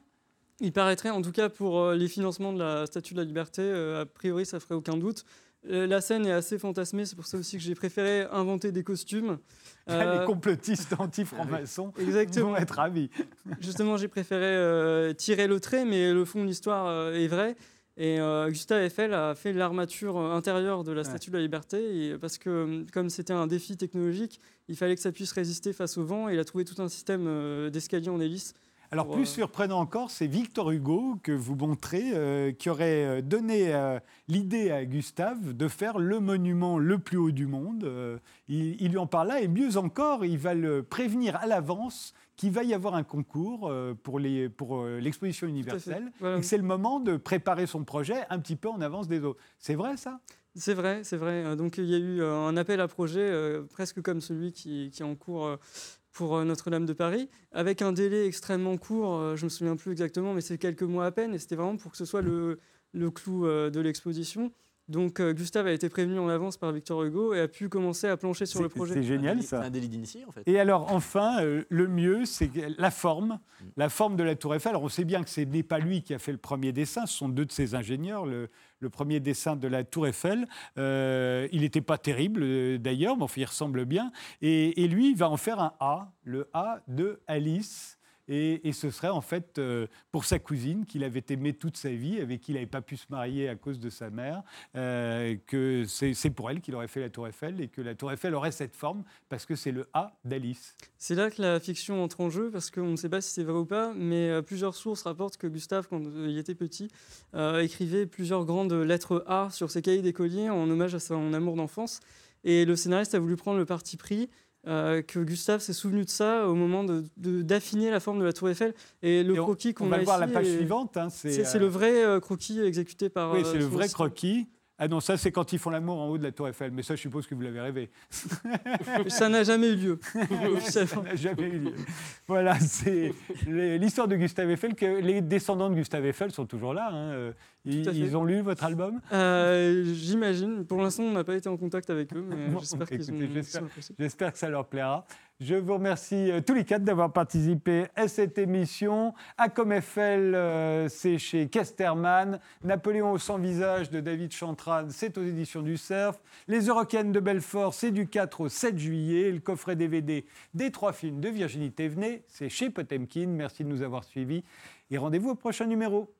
Il paraîtrait, en tout cas pour les financements de la Statue de la Liberté, a priori ça ferait aucun doute. Euh, la scène est assez fantasmée, c'est pour ça aussi que j'ai préféré inventer des costumes. Euh, Les complotistes anti-francs-maçons Exactement. vont être ravis. Justement, j'ai préféré euh, tirer le trait, mais le fond de l'histoire euh, est vrai. Et euh, Gustave Eiffel a fait l'armature euh, intérieure de la Statue de la Liberté, et, parce que euh, comme c'était un défi technologique, il fallait que ça puisse résister face au vent, et il a trouvé tout un système euh, d'escalier en hélice. Alors plus surprenant encore, c'est Victor Hugo que vous montrez, euh, qui aurait euh, donné euh, l'idée à Gustave de faire le monument le plus haut du monde. Euh, il, il lui en parle là, et mieux encore, il va le prévenir à l'avance qu'il va y avoir un concours pour les- pour l'exposition universelle, Voilà. et que c'est le moment de préparer son projet un petit peu en avance des autres. C'est vrai ça? C'est vrai, c'est vrai. Donc il y a eu un appel à projet euh, presque comme celui qui, qui est en cours pour euh, Notre-Dame de Paris, avec un délai extrêmement court, euh, je me souviens plus exactement, mais c'est quelques mois à peine, et c'était vraiment pour que ce soit le, le clou euh, de l'exposition. Donc Gustave a été prévenu en avance par Victor Hugo et a pu commencer à plancher sur le projet. C'est génial délit- ça. C'est un délit d'initié, en fait. Et alors, enfin, euh, le mieux, c'est la forme, Mm. la forme de la Tour Eiffel. Alors, on sait bien que ce n'est pas lui qui a fait le premier dessin, ce sont deux de ses ingénieurs. Le, le premier dessin de la Tour Eiffel, euh, il n'était pas terrible euh, d'ailleurs, mais enfin, il ressemble bien. Et, et lui, il va en faire un A, le A de Alice. Et, ce serait en fait euh, pour sa cousine qu'il avait aimé toute sa vie, avec qui il n'avait pas pu se marier à cause de sa mère, euh, que c'est pour elle qu'il aurait fait la Tour Eiffel et que la Tour Eiffel aurait cette forme parce que c'est le A d'Alice. C'est là que la fiction entre en jeu, parce qu'on ne sait pas si c'est vrai ou pas, mais euh, plusieurs sources rapportent que Gustave, quand il était petit, euh, écrivait plusieurs grandes lettres A sur ses cahiers d'écolier en hommage à son amour d'enfance. Et le scénariste a voulu prendre le parti pris euh, que Gustave s'est souvenu de ça au moment de- de- d'affiner la forme de la tour Eiffel. Et le Et on- croquis On qu'on va a voir la page est- suivante. hein, C'est euh, le vrai euh, croquis exécuté par... Oui, c'est le vrai croquis. Ah non, ça c'est quand ils font l'amour en haut de la Tour Eiffel. Mais ça, je suppose que vous l'avez rêvé. Ça n'a jamais eu lieu. ça n'a jamais eu lieu. Voilà, c'est l'histoire de Gustave Eiffel. Que les descendants de Gustave Eiffel sont toujours là. hein. Ils, ont lu votre album? Euh, J'imagine. Pour l'instant, on n'a pas été en contact avec eux, mais Bon, qu'ils ont. J'espère que ça leur plaira. Je vous remercie euh, tous les quatre d'avoir participé à cette émission. À comme Eiffel, euh, c'est chez Kesterman. Napoléon au sans visage de David Chantran, c'est aux éditions du Cerf. Les Eurocaines de Belfort, c'est du 4 au 7 juillet. Le coffret DVD des trois films de Virginie Thévenet, c'est chez Potemkin. Merci de nous avoir suivis et rendez-vous au prochain numéro.